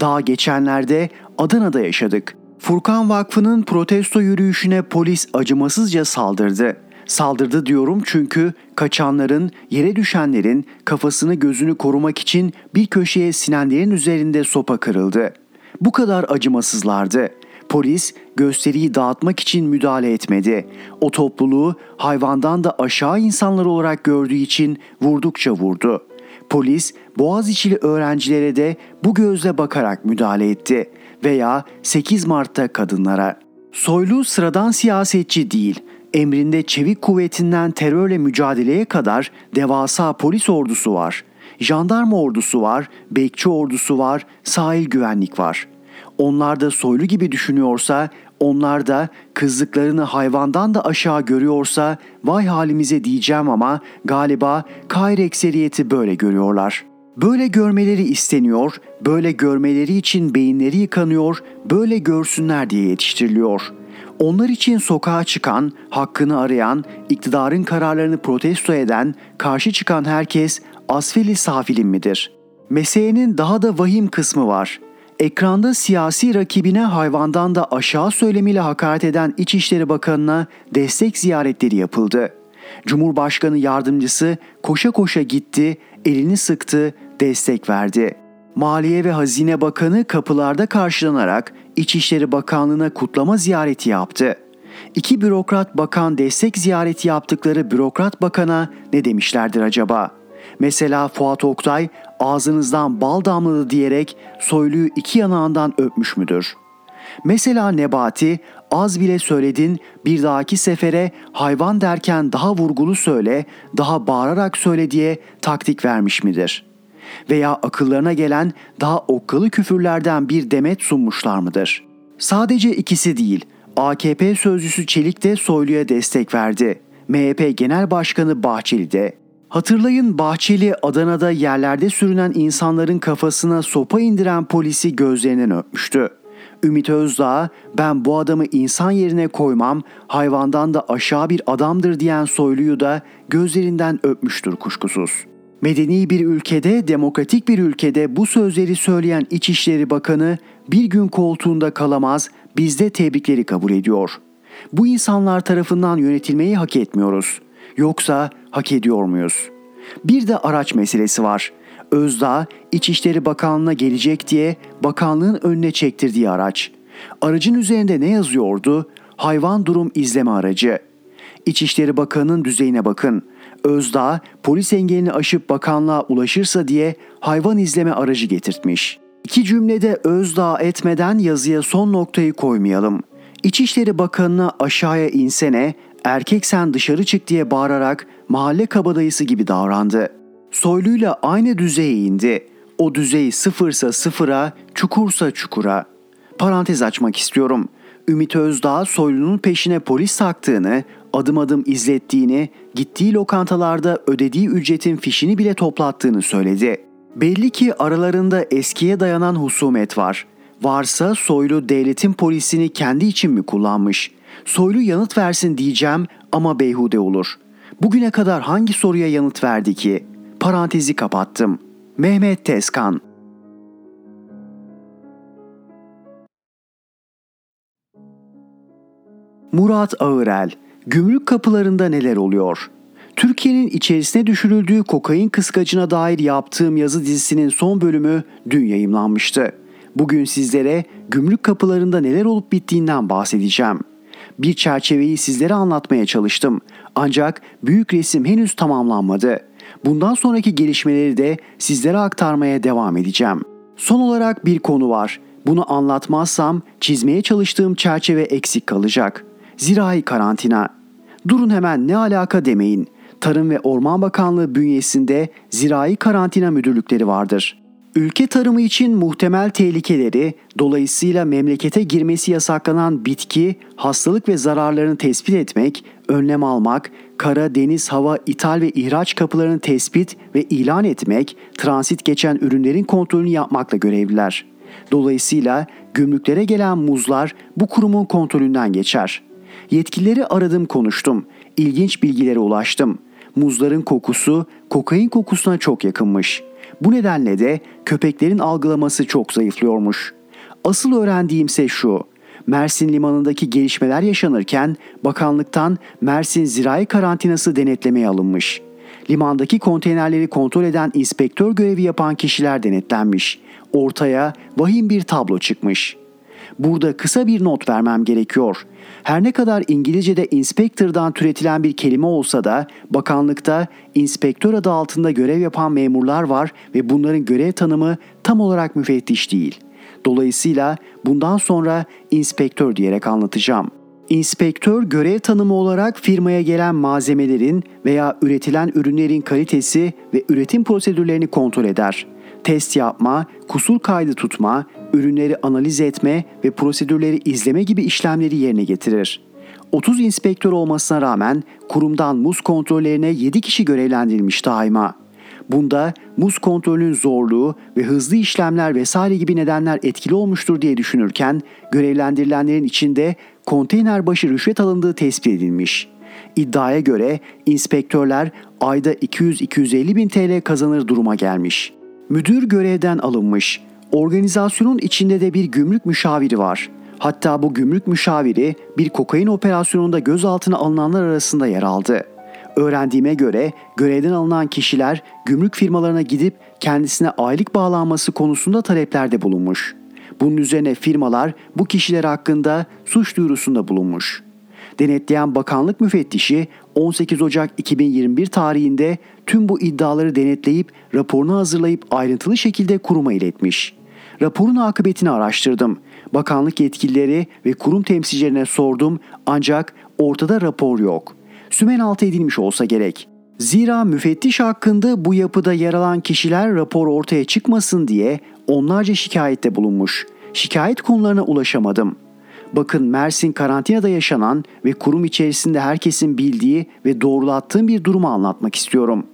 Daha geçenlerde Adana'da yaşadık. Furkan Vakfı'nın protesto yürüyüşüne polis acımasızca saldırdı. Saldırdı diyorum çünkü kaçanların, yere düşenlerin kafasını gözünü korumak için bir köşeye sinenlerin üzerinde sopa kırıldı. Bu kadar acımasızlardı. Polis gösteriyi dağıtmak için müdahale etmedi. O topluluğu hayvandan da aşağı insanlar olarak gördüğü için vurdukça vurdu. Polis Boğaziçi'li öğrencilere de bu gözle bakarak müdahale etti veya 8 Mart'ta kadınlara. Soylu sıradan siyasetçi değil, emrinde çevik kuvvetinden terörle mücadeleye kadar devasa polis ordusu var. Jandarma ordusu var, bekçi ordusu var, sahil güvenlik var. Onlar da soylu gibi düşünüyorsa, onlar da kızlıklarını hayvandan da aşağı görüyorsa vay halimize diyeceğim ama galiba Kair ekseriyeti böyle görüyorlar. Böyle görmeleri isteniyor, böyle görmeleri için beyinleri yıkanıyor, böyle görsünler diye yetiştiriliyor. Onlar için sokağa çıkan, hakkını arayan, iktidarın kararlarını protesto eden, karşı çıkan herkes asfili safilin midir? Meselenin daha da vahim kısmı var. Ekranda siyasi rakibine hayvandan da aşağı söylemiyle hakaret eden İçişleri Bakanı'na destek ziyaretleri yapıldı. Cumhurbaşkanı yardımcısı koşa koşa gitti, elini sıktı, destek verdi. Maliye ve Hazine Bakanı kapılarda karşılanarak İçişleri Bakanlığı'na kutlama ziyareti yaptı. İki bürokrat bakan destek ziyareti yaptıkları bürokrat bakana ne demişlerdir acaba? Mesela Fuat Oktay ağzınızdan bal damladı diyerek soyluyu iki yanağından öpmüş müdür? Mesela Nebati az bile söyledin bir dahaki sefere hayvan derken daha vurgulu söyle, daha bağırarak söyle diye taktik vermiş midir? Veya akıllarına gelen daha okkalı küfürlerden bir demet sunmuşlar mıdır? Sadece ikisi değil, AKP sözcüsü Çelik de Soylu'ya destek verdi. MHP Genel Başkanı Bahçeli de. Hatırlayın Bahçeli Adana'da yerlerde sürünen insanların kafasına sopa indiren polisi gözlerinden öpmüştü. Ümit Özdağ ben bu adamı insan yerine koymam, hayvandan da aşağı bir adamdır diyen Soylu'yu da gözlerinden öpmüştür kuşkusuz. Medeni bir ülkede, demokratik bir ülkede bu sözleri söyleyen İçişleri Bakanı bir gün koltuğunda kalamaz, bizde tebrikleri kabul ediyor. Bu insanlar tarafından yönetilmeyi hak etmiyoruz. Yoksa hak ediyor muyuz? Bir de araç meselesi var. Özdağ İçişleri Bakanlığı'na gelecek diye bakanlığın önüne çektirdiği araç. Aracın üzerinde ne yazıyordu? Hayvan durum izleme aracı. İçişleri Bakanı'nın düzeyine bakın. Özdağ polis engelini aşıp bakanlığa ulaşırsa diye hayvan izleme aracı getirtmiş. İki cümlede Özdağ etmeden yazıya son noktayı koymayalım. İçişleri Bakanı'na aşağıya insene, erkek sen dışarı çık diye bağırarak mahalle kabadayısı gibi davrandı. Soyluyla aynı düzeye indi. O düzey sıfırsa sıfıra, çukursa çukura. Parantez açmak istiyorum. Ümit Özdağ Soylu'nun peşine polis taktığını, adım adım izlettiğini, gittiği lokantalarda ödediği ücretin fişini bile toplattığını söyledi. Belli ki aralarında eskiye dayanan husumet var. Varsa Soylu devletin polisini kendi için mi kullanmış? Soylu yanıt versin diyeceğim ama beyhude olur. Bugüne kadar hangi soruya yanıt verdi ki? Parantezi kapattım. Mehmet Tezkan Murat Ağırel Gümrük kapılarında neler oluyor? Türkiye'nin içerisine düşürüldüğü kokain kıskacına dair yaptığım yazı dizisinin son bölümü dün yayımlanmıştı. Bugün sizlere gümrük kapılarında neler olup bittiğinden bahsedeceğim. Bir çerçeveyi sizlere anlatmaya çalıştım. Ancak büyük resim henüz tamamlanmadı. Bundan sonraki gelişmeleri de sizlere aktarmaya devam edeceğim. Son olarak bir konu var. Bunu anlatmazsam çizmeye çalıştığım çerçeve eksik kalacak. Zirai karantina. Durun hemen ne alaka demeyin. Tarım ve Orman Bakanlığı bünyesinde zirai karantina müdürlükleri vardır. Ülke tarımı için muhtemel tehlikeleri, dolayısıyla memlekete girmesi yasaklanan bitki, hastalık ve zararlarını tespit etmek, önlem almak, kara, deniz, hava, ithal ve ihraç kapılarını tespit ve ilan etmek, transit geçen ürünlerin kontrolünü yapmakla görevliler. Dolayısıyla gümrüklere gelen muzlar bu kurumun kontrolünden geçer. Yetkilileri aradım konuştum. İlginç bilgilere ulaştım. Muzların kokusu kokain kokusuna çok yakınmış. Bu nedenle de köpeklerin algılaması çok zayıflıyormuş. Asıl öğrendiğimse şu. Mersin limanındaki gelişmeler yaşanırken bakanlıktan Mersin zirai karantinası denetlemeye alınmış. Limandaki konteynerleri kontrol eden inspektör görevi yapan kişiler denetlenmiş. Ortaya vahim bir tablo çıkmış. Burada kısa bir not vermem gerekiyor. Her ne kadar İngilizce'de inspector'dan türetilen bir kelime olsa da bakanlıkta inspektör adı altında görev yapan memurlar var ve bunların görev tanımı tam olarak müfettiş değil. Dolayısıyla bundan sonra inspektör diyerek anlatacağım. İnspektör görev tanımı olarak firmaya gelen malzemelerin veya üretilen ürünlerin kalitesi ve üretim prosedürlerini kontrol eder. Test yapma, kusur kaydı tutma, ürünleri analiz etme ve prosedürleri izleme gibi işlemleri yerine getirir. 30 inspektör olmasına rağmen kurumdan muz kontrollerine 7 kişi görevlendirilmiş daima. Bunda muz kontrolünün zorluğu ve hızlı işlemler vesaire gibi nedenler etkili olmuştur diye düşünürken görevlendirilenlerin içinde konteyner başı rüşvet alındığı tespit edilmiş. İddiaya göre inspektörler ayda 200-250 bin TL kazanır duruma gelmiş. Müdür görevden alınmış. Organizasyonun içinde de bir gümrük müşaviri var. Hatta bu gümrük müşaviri bir kokain operasyonunda gözaltına alınanlar arasında yer aldı. Öğrendiğime göre görevden alınan kişiler gümrük firmalarına gidip kendisine aylık bağlanması konusunda taleplerde bulunmuş. Bunun üzerine firmalar bu kişiler hakkında suç duyurusunda bulunmuş. Denetleyen bakanlık müfettişi 18 Ocak 2021 tarihinde tüm bu iddiaları denetleyip raporunu hazırlayıp ayrıntılı şekilde kuruma iletmiş. Raporun akıbetini araştırdım. Bakanlık yetkilileri ve kurum temsilcilerine sordum ancak ortada rapor yok. Sümen altı edilmiş olsa gerek. Zira müfettiş hakkında bu yapıda yer alan kişiler rapor ortaya çıkmasın diye onlarca şikayette bulunmuş. Şikayet konularına ulaşamadım. Bakın Mersin karantinada yaşanan ve kurum içerisinde herkesin bildiği ve doğrulattığım bir durumu anlatmak istiyorum.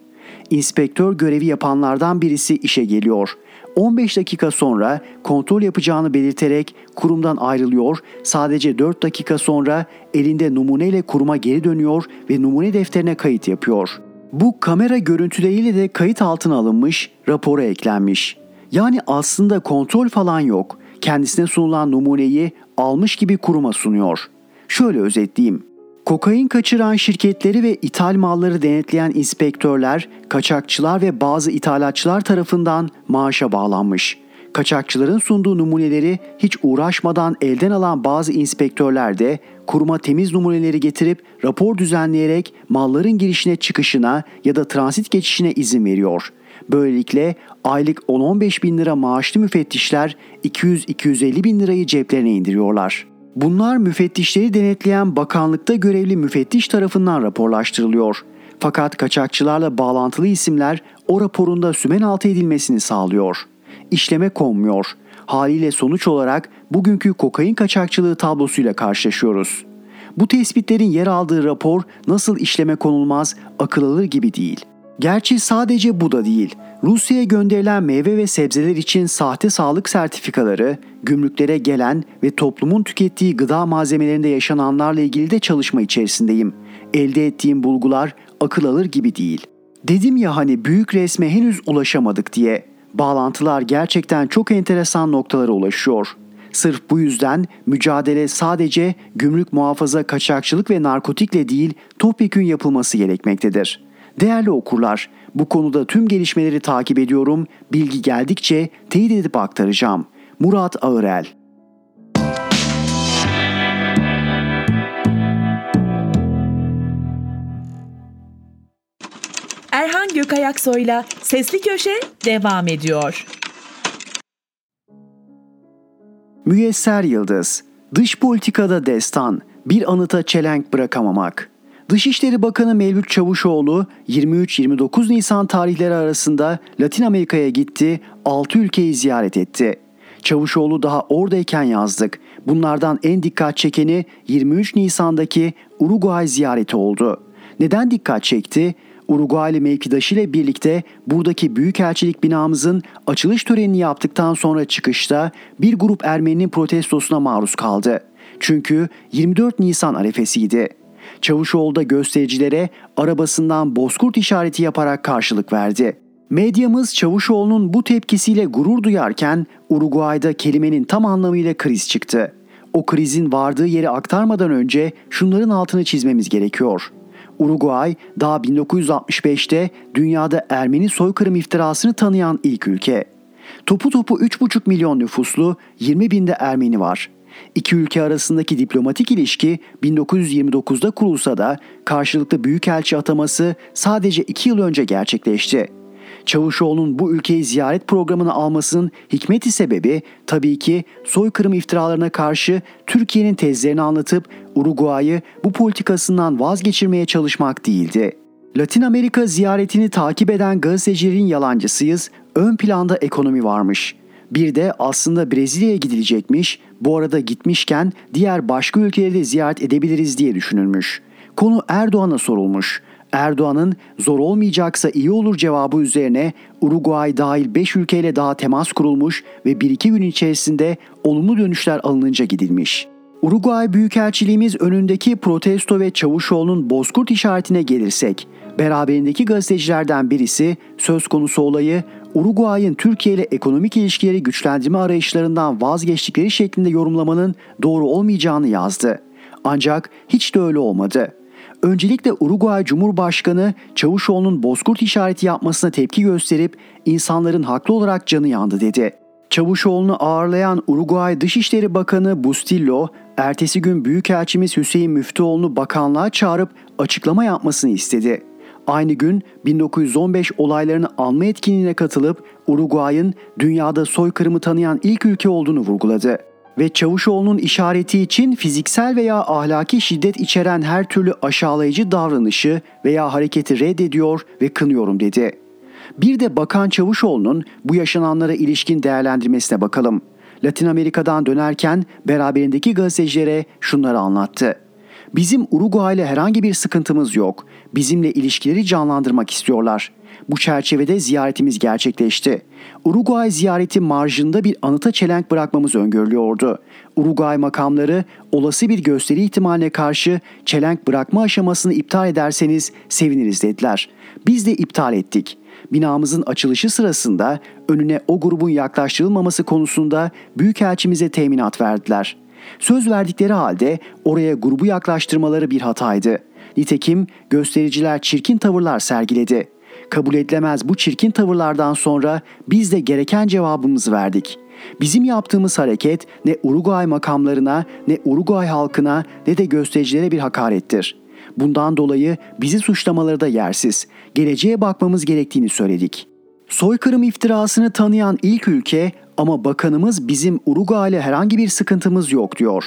İnspektör görevi yapanlardan birisi işe geliyor. 15 dakika sonra kontrol yapacağını belirterek kurumdan ayrılıyor. Sadece 4 dakika sonra elinde numuneyle kuruma geri dönüyor ve numune defterine kayıt yapıyor. Bu kamera görüntüleriyle de kayıt altına alınmış, rapora eklenmiş. Yani aslında kontrol falan yok. Kendisine sunulan numuneyi almış gibi kuruma sunuyor. Şöyle özetleyeyim. Kokain kaçıran şirketleri ve ithal malları denetleyen inspektörler, kaçakçılar ve bazı ithalatçılar tarafından maaşa bağlanmış. Kaçakçıların sunduğu numuneleri hiç uğraşmadan elden alan bazı inspektörler de kuruma temiz numuneleri getirip rapor düzenleyerek malların girişine çıkışına ya da transit geçişine izin veriyor. Böylelikle aylık 10-15 bin lira maaşlı müfettişler 200-250 bin lirayı ceplerine indiriyorlar. Bunlar müfettişleri denetleyen bakanlıkta görevli müfettiş tarafından raporlaştırılıyor. Fakat kaçakçılarla bağlantılı isimler o raporunda sümen altı edilmesini sağlıyor. İşleme konmuyor. Haliyle sonuç olarak bugünkü kokain kaçakçılığı tablosuyla karşılaşıyoruz. Bu tespitlerin yer aldığı rapor nasıl işleme konulmaz akıl alır gibi değil. Gerçi sadece bu da değil. Rusya'ya gönderilen meyve ve sebzeler için sahte sağlık sertifikaları, gümrüklere gelen ve toplumun tükettiği gıda malzemelerinde yaşananlarla ilgili de çalışma içerisindeyim. Elde ettiğim bulgular akıl alır gibi değil. Dedim ya hani büyük resme henüz ulaşamadık diye. Bağlantılar gerçekten çok enteresan noktalara ulaşıyor. Sırf bu yüzden mücadele sadece gümrük muhafaza kaçakçılık ve narkotikle değil topyekün yapılması gerekmektedir.'' Değerli okurlar, bu konuda tüm gelişmeleri takip ediyorum, bilgi geldikçe teyit edip aktaracağım. Murat Ağırel
Erhan Gökayaksoy'la Sesli Köşe devam ediyor.
Müyesser Yıldız Dış politikada destan, bir anıta çelenk bırakamamak. Dışişleri Bakanı Mevlüt Çavuşoğlu 23-29 Nisan tarihleri arasında Latin Amerika'ya gitti, 6 ülkeyi ziyaret etti. Çavuşoğlu daha oradayken yazdık. Bunlardan en dikkat çekeni 23 Nisan'daki Uruguay ziyareti oldu. Neden dikkat çekti? Uruguaylı mevkidaşı ile birlikte buradaki büyükelçilik binamızın açılış törenini yaptıktan sonra çıkışta bir grup Ermeninin protestosuna maruz kaldı. Çünkü 24 Nisan arefesiydi. Çavuşoğlu da göstericilere arabasından bozkurt işareti yaparak karşılık verdi. Medyamız Çavuşoğlu'nun bu tepkisiyle gurur duyarken Uruguay'da kelimenin tam anlamıyla kriz çıktı. o krizin vardığı yeri aktarmadan önce şunların altını çizmemiz gerekiyor. Uruguay daha 1965'te dünyada Ermeni soykırım iftirasını tanıyan ilk ülke. Topu topu 3,5 milyon nüfuslu 20 binde Ermeni var. İki ülke arasındaki diplomatik ilişki 1929'da kurulsa da karşılıklı büyükelçi ataması sadece 2 yıl önce gerçekleşti. Çavuşoğlu'nun bu ülkeyi ziyaret programını almasının hikmeti sebebi tabii ki soykırım iftiralarına karşı Türkiye'nin tezlerini anlatıp Uruguay'ı bu politikasından vazgeçirmeye çalışmak değildi. Latin Amerika ziyaretini takip eden gazetecilerin yalancısıyız, ön planda ekonomi varmış. Bir de aslında Brezilya'ya gidilecekmiş, bu arada gitmişken diğer başka ülkeleri de ziyaret edebiliriz diye düşünülmüş. Konu Erdoğan'a sorulmuş. Erdoğan'ın zor olmayacaksa iyi olur cevabı üzerine Uruguay dahil 5 ülkeyle daha temas kurulmuş ve 1-2 gün içerisinde olumlu dönüşler alınınca gidilmiş. Uruguay Büyükelçiliğimiz önündeki protesto ve Çavuşoğlu'nun bozkurt işaretine gelirsek, beraberindeki gazetecilerden birisi söz konusu olayı Uruguay'ın Türkiye ile ekonomik ilişkileri güçlendirme arayışlarından vazgeçtikleri şeklinde yorumlamanın doğru olmayacağını yazdı. Ancak hiç de öyle olmadı. Öncelikle Uruguay Cumhurbaşkanı Çavuşoğlu'nun bozkurt işareti yapmasına tepki gösterip insanların haklı olarak canı yandı dedi. Çavuşoğlu'nu ağırlayan Uruguay Dışişleri Bakanı Bustillo, ertesi gün Büyükelçimiz Hüseyin Müftüoğlu'nu bakanlığa çağırıp açıklama yapmasını istedi. Aynı gün 1915 olaylarını anma etkinliğine katılıp Uruguay'ın dünyada soykırımı tanıyan ilk ülke olduğunu vurguladı ve Çavuşoğlu'nun işareti için fiziksel veya ahlaki şiddet içeren her türlü aşağılayıcı davranışı veya hareketi reddediyor ve kınıyorum dedi. Bir de Bakan Çavuşoğlu'nun bu yaşananlara ilişkin değerlendirmesine bakalım. Latin Amerika'dan dönerken beraberindeki gazetecilere şunları anlattı. Bizim Uruguay ile herhangi bir sıkıntımız yok. Bizimle ilişkileri canlandırmak istiyorlar. Bu çerçevede ziyaretimiz gerçekleşti. Uruguay ziyareti marjında bir anıta çelenk bırakmamız öngörülüyordu. Uruguay makamları olası bir gösteri ihtimaline karşı çelenk bırakma aşamasını iptal ederseniz seviniriz dediler. Biz de iptal ettik. Binamızın açılışı sırasında önüne o grubun yaklaştırılmaması konusunda büyükelçimize teminat verdiler. Söz verdikleri halde oraya grubu yaklaştırmaları bir hataydı. Nitekim göstericiler çirkin tavırlar sergiledi. Kabul edilemez bu çirkin tavırlardan sonra biz de gereken cevabımızı verdik. Bizim yaptığımız hareket ne Uruguay makamlarına, ne Uruguay halkına, ne de göstericilere bir hakarettir. Bundan dolayı bizi suçlamaları da yersiz. Geleceğe bakmamız gerektiğini söyledik. Soykırım iftirasını tanıyan ilk ülke ama bakanımız bizim Uruguay herhangi bir sıkıntımız yok diyor.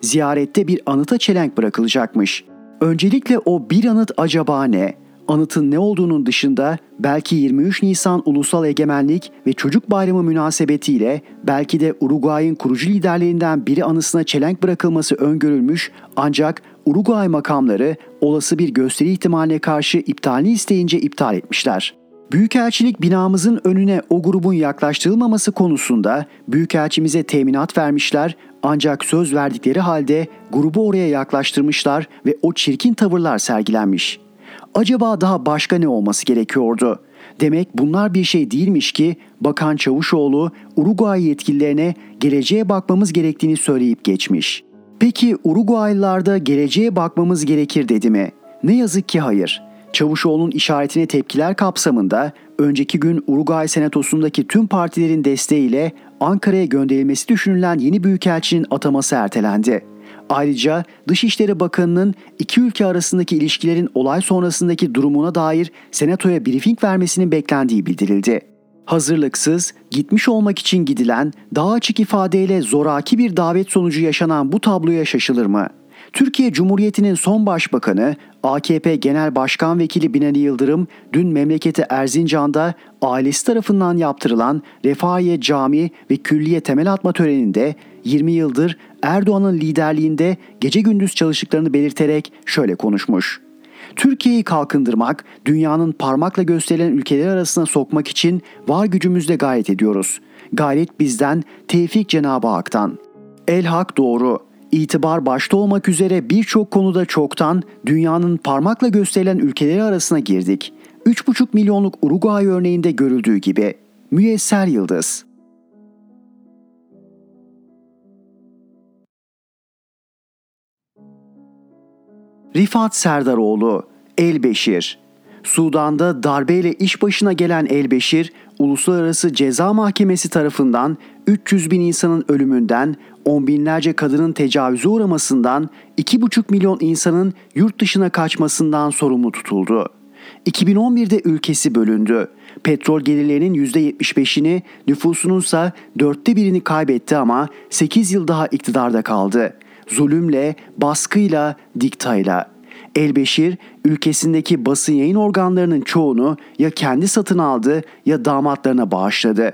Ziyarette bir anıta çelenk bırakılacakmış. Öncelikle o bir anıt acaba ne? Anıtın ne olduğunun dışında belki 23 Nisan Ulusal Egemenlik ve Çocuk Bayramı münasebetiyle belki de Uruguay'ın kurucu liderlerinden biri anısına çelenk bırakılması öngörülmüş ancak Uruguay makamları olası bir gösteri ihtimaline karşı iptalini isteyince iptal etmişler. Büyükelçilik binamızın önüne o grubun yaklaştırılmaması konusunda Büyükelçimize teminat vermişler ancak söz verdikleri halde grubu oraya yaklaştırmışlar ve o çirkin tavırlar sergilenmiş. Acaba daha başka ne olması gerekiyordu? Demek bunlar bir şey değilmiş ki Bakan Çavuşoğlu Uruguay yetkililerine geleceğe bakmamız gerektiğini söyleyip geçmiş. Peki Uruguaylılarda geleceğe bakmamız gerekir dedi mi? Ne yazık ki hayır. Çavuşoğlu'nun işaretine tepkiler kapsamında önceki gün Uruguay Senatosu'ndaki tüm partilerin desteğiyle Ankara'ya gönderilmesi düşünülen yeni büyükelçinin ataması ertelendi. Ayrıca Dışişleri Bakanı'nın iki ülke arasındaki ilişkilerin olay sonrasındaki durumuna dair Senato'ya briefing vermesinin beklendiği bildirildi. Hazırlıksız, gitmiş olmak için gidilen, daha açık ifadeyle zoraki bir davet sonucu yaşanan bu tabloya şaşılır mı? Türkiye Cumhuriyeti'nin son başbakanı AKP Genel Başkan Vekili Binali Yıldırım dün memleketi Erzincan'da ailesi tarafından yaptırılan Refahiye Cami ve Külliye temel atma töreninde 20 yıldır Erdoğan'ın liderliğinde gece gündüz çalıştıklarını belirterek şöyle konuşmuş. Türkiye'yi kalkındırmak, dünyanın parmakla gösterilen ülkeler arasına sokmak için var gücümüzle gayret ediyoruz. Gayret bizden, tevfik Cenab-ı Hak'tan. El hak doğru, itibar başta olmak üzere birçok konuda çoktan dünyanın parmakla gösterilen ülkeleri arasına girdik. 3,5 milyonluk Uruguay örneğinde görüldüğü gibi. Müyesser Yıldız Rifat Serdaroğlu, Elbeşir. Sudan'da darbeyle iş başına gelen Elbeşir, Uluslararası Ceza Mahkemesi tarafından 300 bin insanın ölümünden, on binlerce kadının tecavüze uğramasından, 2,5 milyon insanın yurt dışına kaçmasından sorumlu tutuldu. 2011'de ülkesi bölündü. Petrol gelirlerinin %75'ini, nüfusunun ise dörtte birini kaybetti ama 8 yıl daha iktidarda kaldı. Zulümle, baskıyla, diktayla. Elbeşir ülkesindeki basın yayın organlarının çoğunu ya kendi satın aldı ya damatlarına bağışladı.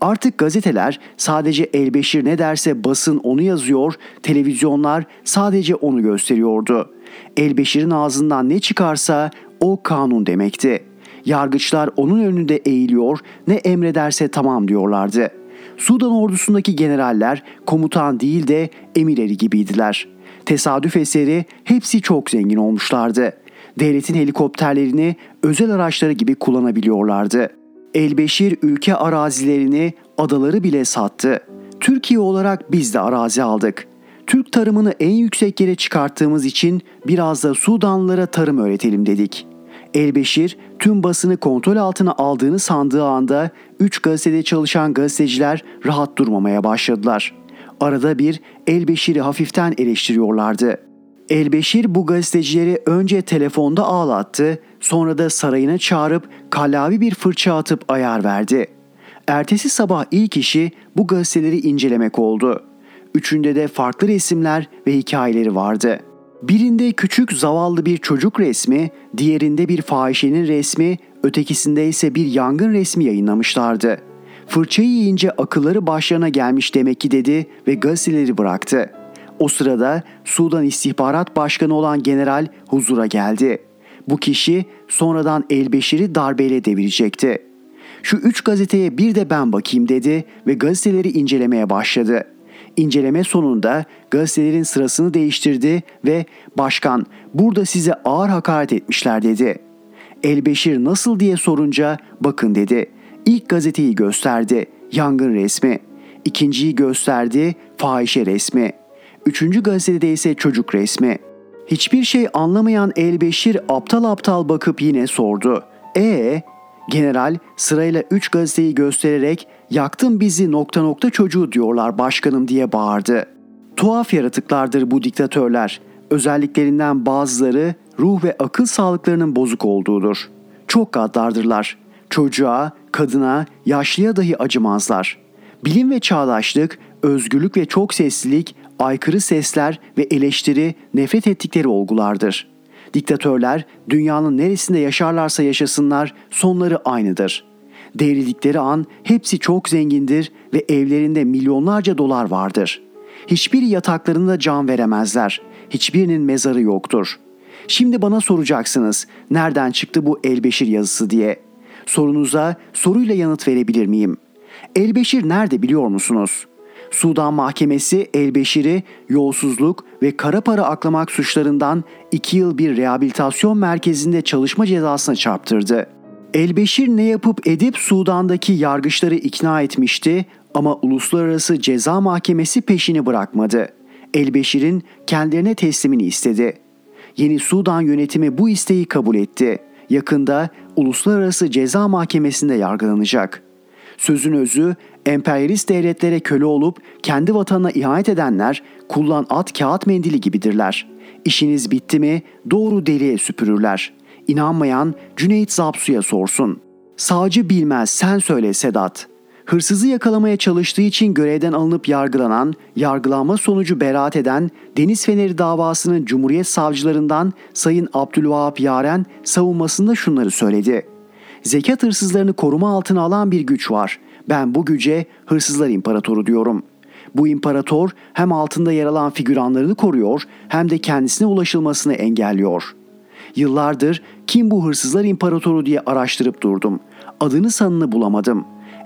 Artık gazeteler sadece Elbeşir ne derse basın onu yazıyor, televizyonlar sadece onu gösteriyordu. Elbeşir'in ağzından ne çıkarsa o kanun demekti. Yargıçlar onun önünde eğiliyor, ne emrederse tamam diyorlardı. Sudan ordusundaki generaller komutan değil de emir eri gibiydiler. Tesadüf eseri hepsi çok zengin olmuşlardı. Devletin helikopterlerini özel araçları gibi kullanabiliyorlardı. Elbeşir ülke arazilerini, adaları bile sattı. Türkiye olarak biz de arazi aldık. Türk tarımını en yüksek yere çıkarttığımız için biraz da Sudanlılara tarım öğretelim dedik. Elbeşir tüm basını kontrol altına aldığını sandığı anda 3 gazetede çalışan gazeteciler rahat durmamaya başladılar. Arada bir Elbeşir'i hafiften eleştiriyorlardı. Elbeşir bu gazetecileri önce telefonda ağlattı, sonra da sarayına çağırıp kallavi bir fırça atıp ayar verdi. Ertesi sabah ilk işi bu gazeteleri incelemek oldu. Üçünde de farklı resimler ve hikayeleri vardı. Birinde küçük zavallı bir çocuk resmi, diğerinde bir fahişenin resmi, ötekisinde ise bir yangın resmi yayınlamışlardı. Fırçayı yiyince akılları başlarına gelmiş demek ki dedi ve gazeteleri bıraktı. O sırada Sudan İstihbarat Başkanı olan general huzura geldi. Bu kişi sonradan Elbeşir'i darbeyle devirecekti. Şu üç gazeteye bir de ben bakayım dedi ve gazeteleri incelemeye başladı. İnceleme sonunda gazetelerin sırasını değiştirdi ve başkan burada size ağır hakaret etmişler dedi. Elbeşir nasıl diye sorunca bakın dedi. İlk gazeteyi gösterdi. Yangın resmi. İkinciyi gösterdi. Fahişe resmi. Üçüncü gazetede ise çocuk resmi. Hiçbir şey anlamayan Elbeşir aptal aptal bakıp yine sordu. E General sırayla üç gazeteyi göstererek yaktın bizi nokta nokta çocuğu diyorlar başkanım diye bağırdı. Tuhaf yaratıklardır bu diktatörler. Özelliklerinden bazıları ruh ve akıl sağlıklarının bozuk olduğudur. Çok gaddardırlar. Çocuğa, kadına, yaşlıya dahi acımazlar. Bilim ve çağdaşlık, özgürlük ve çok seslilik, aykırı sesler ve eleştiri nefret ettikleri olgulardır. Diktatörler dünyanın neresinde yaşarlarsa yaşasınlar sonları aynıdır. Devrildikleri an hepsi çok zengindir ve evlerinde milyonlarca dolar vardır. Hiçbir yataklarında can veremezler. Hiçbirinin mezarı yoktur. Şimdi bana soracaksınız nereden çıktı bu Elbeşir yazısı diye. Sorunuza soruyla yanıt verebilir miyim? Elbeşir nerede biliyor musunuz? Sudan Mahkemesi Elbeşir'i yolsuzluk ve kara para aklamak suçlarından 2 yıl bir rehabilitasyon merkezinde çalışma cezasına çarptırdı. Elbeşir ne yapıp edip Sudan'daki yargıçları ikna etmişti ama Uluslararası Ceza Mahkemesi peşini bırakmadı. Elbeşir'in kendilerine teslimini istedi. Yeni Sudan yönetimi bu isteği kabul etti. Yakında Uluslararası Ceza Mahkemesi'nde yargılanacak. Sözün özü emperyalist devletlere köle olup kendi vatanına ihanet edenler kullan at kağıt mendili gibidirler. İşiniz bitti mi doğru deliğe süpürürler. İnanmayan Cüneyt Zapsu'ya sorsun. Sağcı bilmez sen söyle Sedat. Hırsızı yakalamaya çalıştığı için görevden alınıp yargılanan, yargılanma sonucu beraat eden Deniz Feneri davasının Cumhuriyet savcılarından Sayın Abdülvahap Yaren savunmasında şunları söyledi. Zekat hırsızlarını koruma altına alan bir güç var. Ben bu güce hırsızlar imparatoru diyorum. Bu imparator hem altında yer alan figüranlarını koruyor hem de kendisine ulaşılmasını engelliyor. Yıllardır kim bu hırsızlar imparatoru diye araştırıp durdum. Adını sanını bulamadım.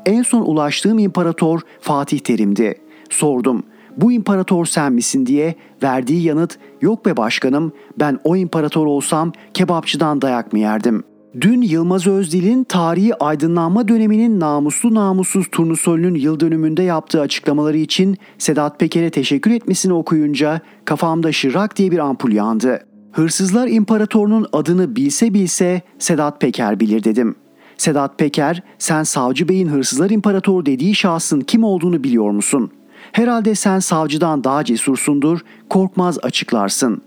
En son ulaştığım imparator Fatih Terim'di. Sordum bu imparator sen misin diye verdiği yanıt yok be başkanım ben o imparator olsam kebapçıdan dayak mı yerdim?'' Dün Yılmaz Özdil'in tarihi aydınlanma döneminin namuslu namussuz turnusolünün yıl dönümünde yaptığı açıklamaları için Sedat Peker'e teşekkür etmesini okuyunca kafamda şırrak diye bir ampul yandı. Hırsızlar İmparatorunun adını bilse bilse Sedat Peker bilir dedim. Sedat Peker, sen Savcı Bey'in Hırsızlar İmparatoru dediği şahsın kim olduğunu biliyor musun? Herhalde sen savcıdan daha cesursundur, korkmaz açıklarsın.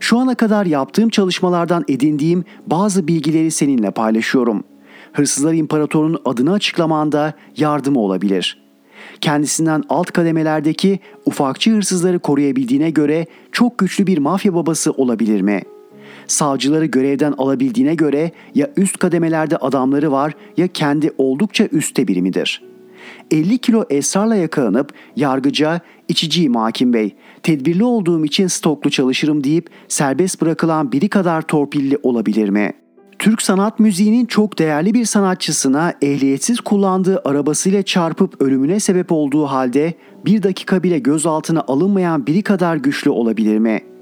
Şu ana kadar yaptığım çalışmalardan edindiğim bazı bilgileri seninle paylaşıyorum. Hırsızlar İmparatoru'nun adını açıklamanda yardım olabilir. Kendisinden alt kademelerdeki ufakçı hırsızları koruyabildiğine göre çok güçlü bir mafya babası olabilir mi? Savcıları görevden alabildiğine göre ya üst kademelerde adamları var ya kendi oldukça üstte biri midir?'' 50 kilo esrarla yakalanıp yargıca içiciyim hakim bey, tedbirli olduğum için stoklu çalışırım deyip serbest bırakılan biri kadar torpilli olabilir mi? Türk sanat müziğinin çok değerli bir sanatçısına ehliyetsiz kullandığı arabasıyla çarpıp ölümüne sebep olduğu halde bir dakika bile gözaltına alınmayan biri kadar güçlü olabilir mi?''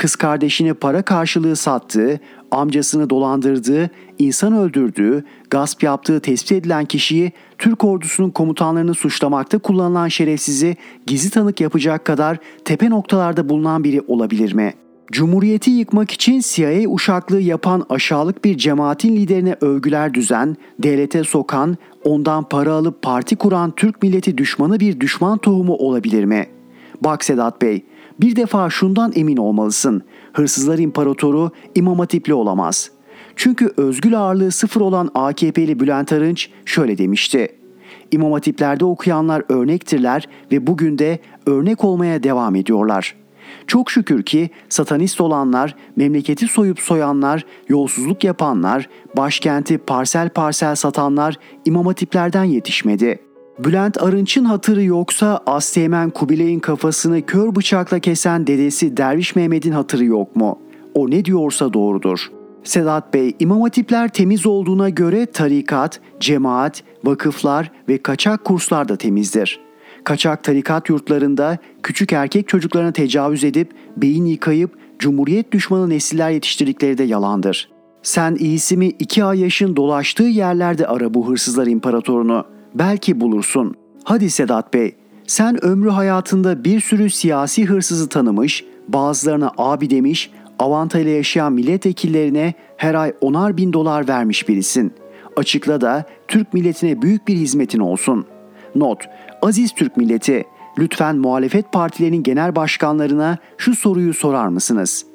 Kız kardeşini para karşılığı sattığı, amcasını dolandırdığı, insan öldürdüğü, gasp yaptığı tespit edilen kişiyi Türk ordusunun komutanlarını suçlamakta kullanılan şerefsizi gizli tanık yapacak kadar tepe noktalarda bulunan biri olabilir mi? Cumhuriyeti yıkmak için CIA uşaklığı yapan aşağılık bir cemaatin liderine övgüler düzen, devlete sokan, ondan para alıp parti kuran Türk milleti düşmanı bir düşman tohumu olabilir mi? Bak Sedat Bey, bir defa şundan emin olmalısın. Hırsızlar imparatoru İmam Hatipli olamaz. Çünkü özgül ağırlığı sıfır olan AKP'li Bülent Arınç şöyle demişti. İmam Hatipler'de okuyanlar örnektirler ve bugün de örnek olmaya devam ediyorlar. Çok şükür ki satanist olanlar, memleketi soyup soyanlar, yolsuzluk yapanlar, başkenti parsel parsel satanlar İmam Hatiplerden yetişmedi.'' Bülent Arınç'ın hatırı yoksa Asteğmen Kubilay'ın kafasını kör bıçakla kesen dedesi Derviş Mehmet'in hatırı yok mu? O ne diyorsa doğrudur. Sedat Bey, İmam Hatipler temiz olduğuna göre tarikat, cemaat, vakıflar ve kaçak kurslar da temizdir. Kaçak tarikat yurtlarında küçük erkek çocuklarına tecavüz edip beyin yıkayıp cumhuriyet düşmanı nesiller yetiştirdikleri de yalandır. Sen iyisi mi iki ay yaşın dolaştığı yerlerde ara bu hırsızlar imparatorunu.'' Belki bulursun. Hadi Sedat Bey, sen ömrü hayatında bir sürü siyasi hırsızı tanımış, bazılarına abi demiş, avantayla yaşayan milletvekillerine her ay onar bin dolar vermiş birisin. Açıkla da Türk milletine büyük bir hizmetin olsun. Not, aziz Türk milleti, lütfen muhalefet partilerinin genel başkanlarına şu soruyu sorar mısınız?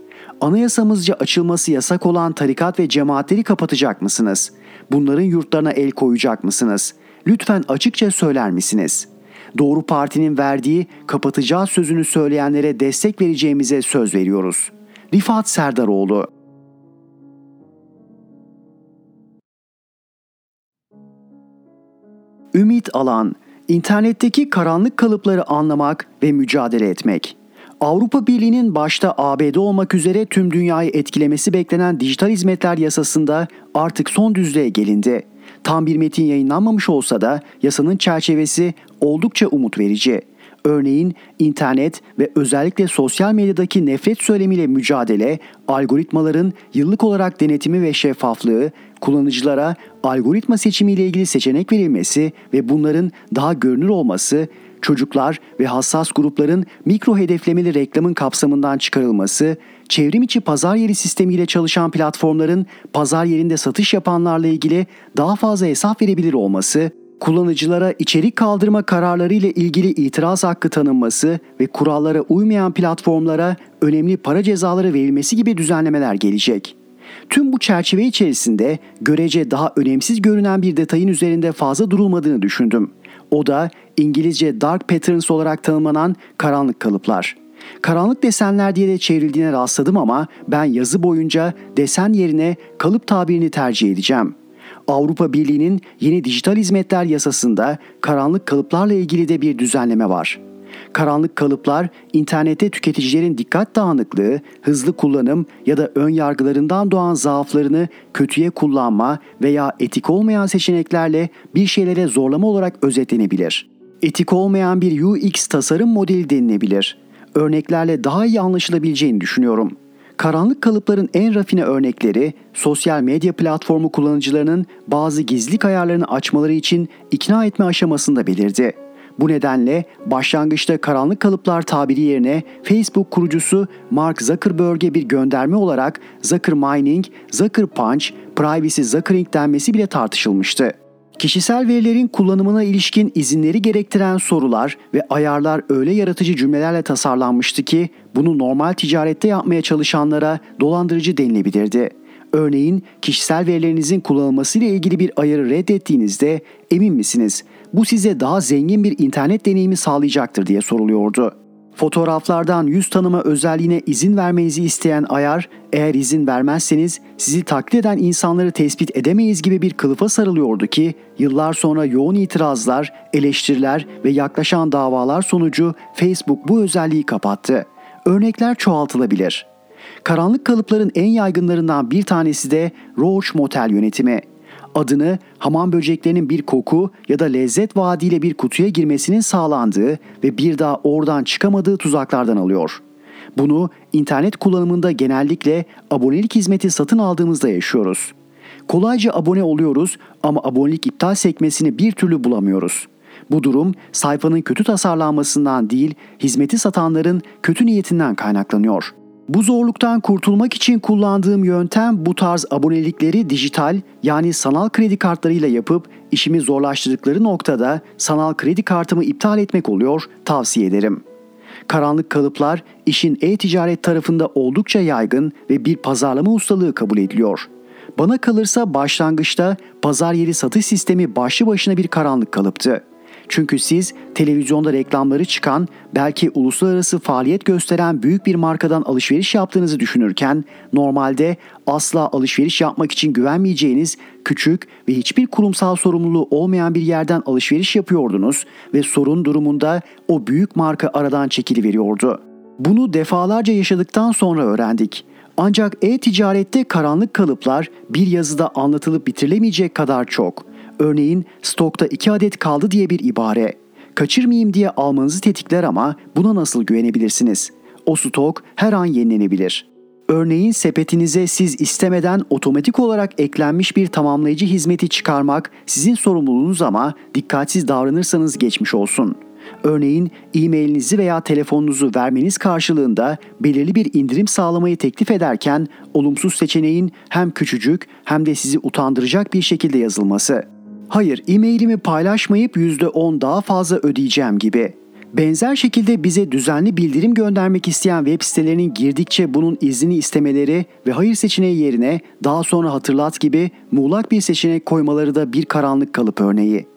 Anayasamızca açılması yasak olan tarikat ve cemaatleri kapatacak mısınız? Bunların yurtlarına el koyacak mısınız?'' Lütfen açıkça söyler misiniz? Doğru Parti'nin verdiği kapatacağı sözünü söyleyenlere destek vereceğimize söz veriyoruz. Rifat Serdaroğlu Ümit alan, internetteki karanlık kalıpları anlamak ve mücadele etmek. Avrupa Birliği'nin başta ABD olmak üzere tüm dünyayı etkilemesi beklenen dijital hizmetler yasasında artık son düzlüğe gelindi. Tam bir metin yayınlanmamış olsa da yasanın çerçevesi oldukça umut verici. Örneğin internet ve özellikle sosyal medyadaki nefret söylemiyle mücadele, algoritmaların yıllık olarak denetimi ve şeffaflığı, kullanıcılara algoritma seçimiyle ilgili seçenek verilmesi ve bunların daha görünür olması, çocuklar ve hassas grupların mikro hedeflemeli reklamın kapsamından çıkarılması, çevrim içi pazar yeri sistemiyle çalışan platformların pazar yerinde satış yapanlarla ilgili daha fazla hesap verebilir olması, kullanıcılara içerik kaldırma kararları ile ilgili itiraz hakkı tanınması ve kurallara uymayan platformlara önemli para cezaları verilmesi gibi düzenlemeler gelecek. Tüm bu çerçeve içerisinde görece daha önemsiz görünen bir detayın üzerinde fazla durulmadığını düşündüm. O da İngilizce dark patterns olarak tanımlanan karanlık kalıplar. Karanlık desenler diye de çevrildiğine rastladım ama ben yazı boyunca desen yerine kalıp tabirini tercih edeceğim. Avrupa Birliği'nin yeni dijital hizmetler yasasında karanlık kalıplarla ilgili de bir düzenleme var. Karanlık kalıplar internette tüketicilerin dikkat dağınıklığı, hızlı kullanım ya da ön yargılarından doğan zaaflarını kötüye kullanma veya etik olmayan seçeneklerle bir şeylere zorlama olarak özetlenebilir. Etik olmayan bir UX tasarım modeli denilebilir. Örneklerle daha iyi anlaşılabileceğini düşünüyorum. Karanlık kalıpların en rafine örnekleri sosyal medya platformu kullanıcılarının bazı gizlilik ayarlarını açmaları için ikna etme aşamasında belirdi. Bu nedenle başlangıçta karanlık kalıplar tabiri yerine Facebook kurucusu Mark Zuckerberg'e bir gönderme olarak Zucker Mining, Zucker Punch, Privacy Zuckering denmesi bile tartışılmıştı. Kişisel verilerin kullanımına ilişkin izinleri gerektiren sorular ve ayarlar öyle yaratıcı cümlelerle tasarlanmıştı ki bunu normal ticarette yapmaya çalışanlara dolandırıcı denilebilirdi. Örneğin kişisel verilerinizin kullanılmasıyla ilgili bir ayarı reddettiğinizde emin misiniz bu size daha zengin bir internet deneyimi sağlayacaktır diye soruluyordu. Fotoğraflardan yüz tanıma özelliğine izin vermenizi isteyen ayar, eğer izin vermezseniz sizi taklit eden insanları tespit edemeyiz gibi bir kılıfa sarılıyordu ki yıllar sonra yoğun itirazlar, eleştiriler ve yaklaşan davalar sonucu Facebook bu özelliği kapattı. Örnekler çoğaltılabilir. Karanlık kalıpların en yaygınlarından bir tanesi de Roach Motel yönetimi adını hamam böceklerinin bir koku ya da lezzet vaadiyle bir kutuya girmesinin sağlandığı ve bir daha oradan çıkamadığı tuzaklardan alıyor. Bunu internet kullanımında genellikle abonelik hizmeti satın aldığımızda yaşıyoruz. Kolayca abone oluyoruz ama abonelik iptal sekmesini bir türlü bulamıyoruz. Bu durum sayfanın kötü tasarlanmasından değil, hizmeti satanların kötü niyetinden kaynaklanıyor.'' Bu zorluktan kurtulmak için kullandığım yöntem bu tarz abonelikleri dijital yani sanal kredi kartlarıyla yapıp işimi zorlaştırdıkları noktada sanal kredi kartımı iptal etmek oluyor, tavsiye ederim. Karanlık kalıplar işin e-ticaret tarafında oldukça yaygın ve bir pazarlama ustalığı kabul ediliyor. Bana kalırsa başlangıçta pazar yeri satış sistemi başlı başına bir karanlık kalıptı. Çünkü siz televizyonda reklamları çıkan, belki uluslararası faaliyet gösteren büyük bir markadan alışveriş yaptığınızı düşünürken normalde asla alışveriş yapmak için güvenmeyeceğiniz küçük ve hiçbir kurumsal sorumluluğu olmayan bir yerden alışveriş yapıyordunuz ve sorun durumunda o büyük marka aradan çekiliveriyordu. Bunu defalarca yaşadıktan sonra öğrendik. Ancak e-ticarette karanlık kalıplar bir yazıda anlatılıp bitirilemeyecek kadar çok. Örneğin stokta 2 adet kaldı diye bir ibare. Kaçırmayayım diye almanızı tetikler ama buna nasıl güvenebilirsiniz? O stok her an yenilenebilir. Örneğin sepetinize siz istemeden otomatik olarak eklenmiş bir tamamlayıcı hizmeti çıkarmak sizin sorumluluğunuz ama dikkatsiz davranırsanız geçmiş olsun. Örneğin e-mailinizi veya telefonunuzu vermeniz karşılığında belirli bir indirim sağlamayı teklif ederken olumsuz seçeneğin hem küçücük hem de sizi utandıracak bir şekilde yazılması. Hayır, e-mailimi paylaşmayıp %10 daha fazla ödeyeceğim gibi. Benzer şekilde bize düzenli bildirim göndermek isteyen web sitelerinin girdikçe bunun iznini istemeleri ve hayır seçeneği yerine daha sonra hatırlat gibi muğlak bir seçenek koymaları da bir karanlık kalıp örneği.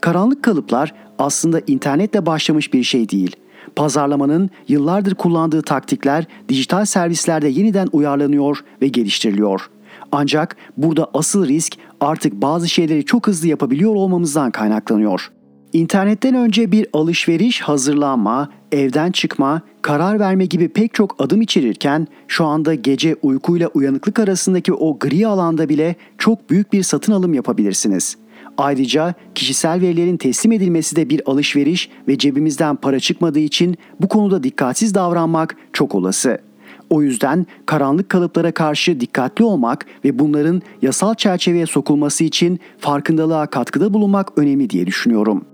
Karanlık kalıplar aslında internetle başlamış bir şey değil. Pazarlamanın yıllardır kullandığı taktikler dijital servislerde yeniden uyarlanıyor ve geliştiriliyor. Ancak burada asıl risk artık bazı şeyleri çok hızlı yapabiliyor olmamızdan kaynaklanıyor. İnternetten önce bir alışveriş, hazırlanma, evden çıkma, karar verme gibi pek çok adım içerirken şu anda gece uykuyla uyanıklık arasındaki o gri alanda bile çok büyük bir satın alım yapabilirsiniz. Ayrıca kişisel verilerin teslim edilmesi de bir alışveriş ve cebimizden para çıkmadığı için bu konuda dikkatsiz davranmak çok olası. O yüzden karanlık kalıplara karşı dikkatli olmak ve bunların yasal çerçeveye sokulması için farkındalığa katkıda bulunmak önemli diye düşünüyorum.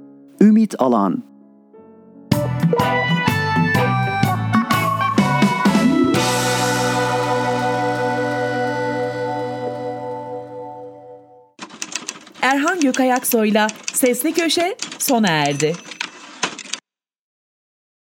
Ümit Alan
Erhan Gökayaksoy'la Sesli Köşe sona erdi.